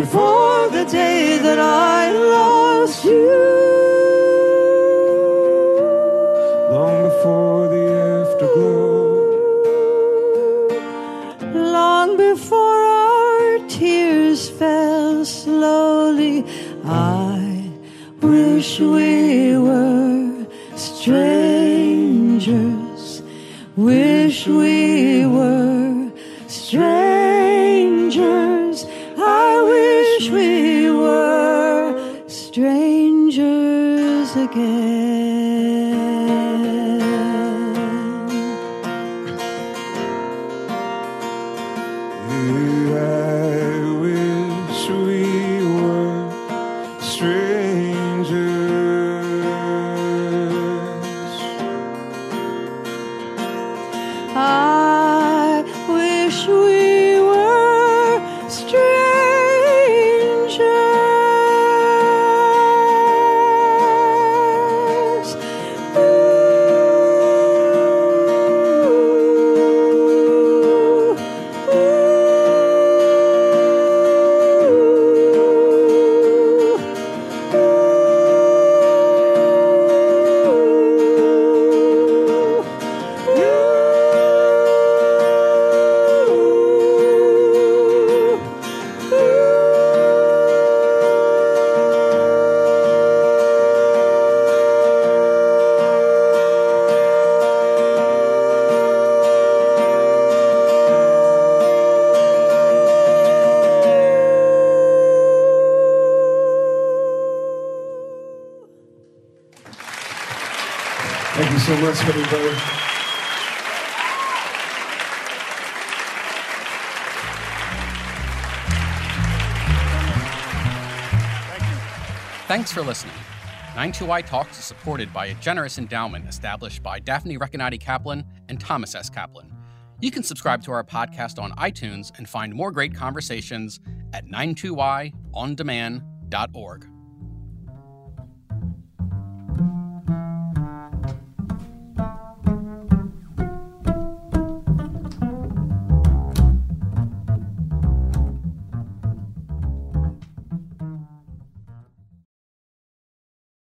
[SPEAKER 2] before the day that I lost you?
[SPEAKER 4] Long before the afterglow.
[SPEAKER 2] long before our tears fell slowly. I wish we we were
[SPEAKER 1] for listening. 92Y Talks is supported by a generous endowment established by Daphne Recanati Kaplan and Thomas S. Kaplan. You can subscribe to our podcast on iTunes and find more great conversations at 92yondemand.org.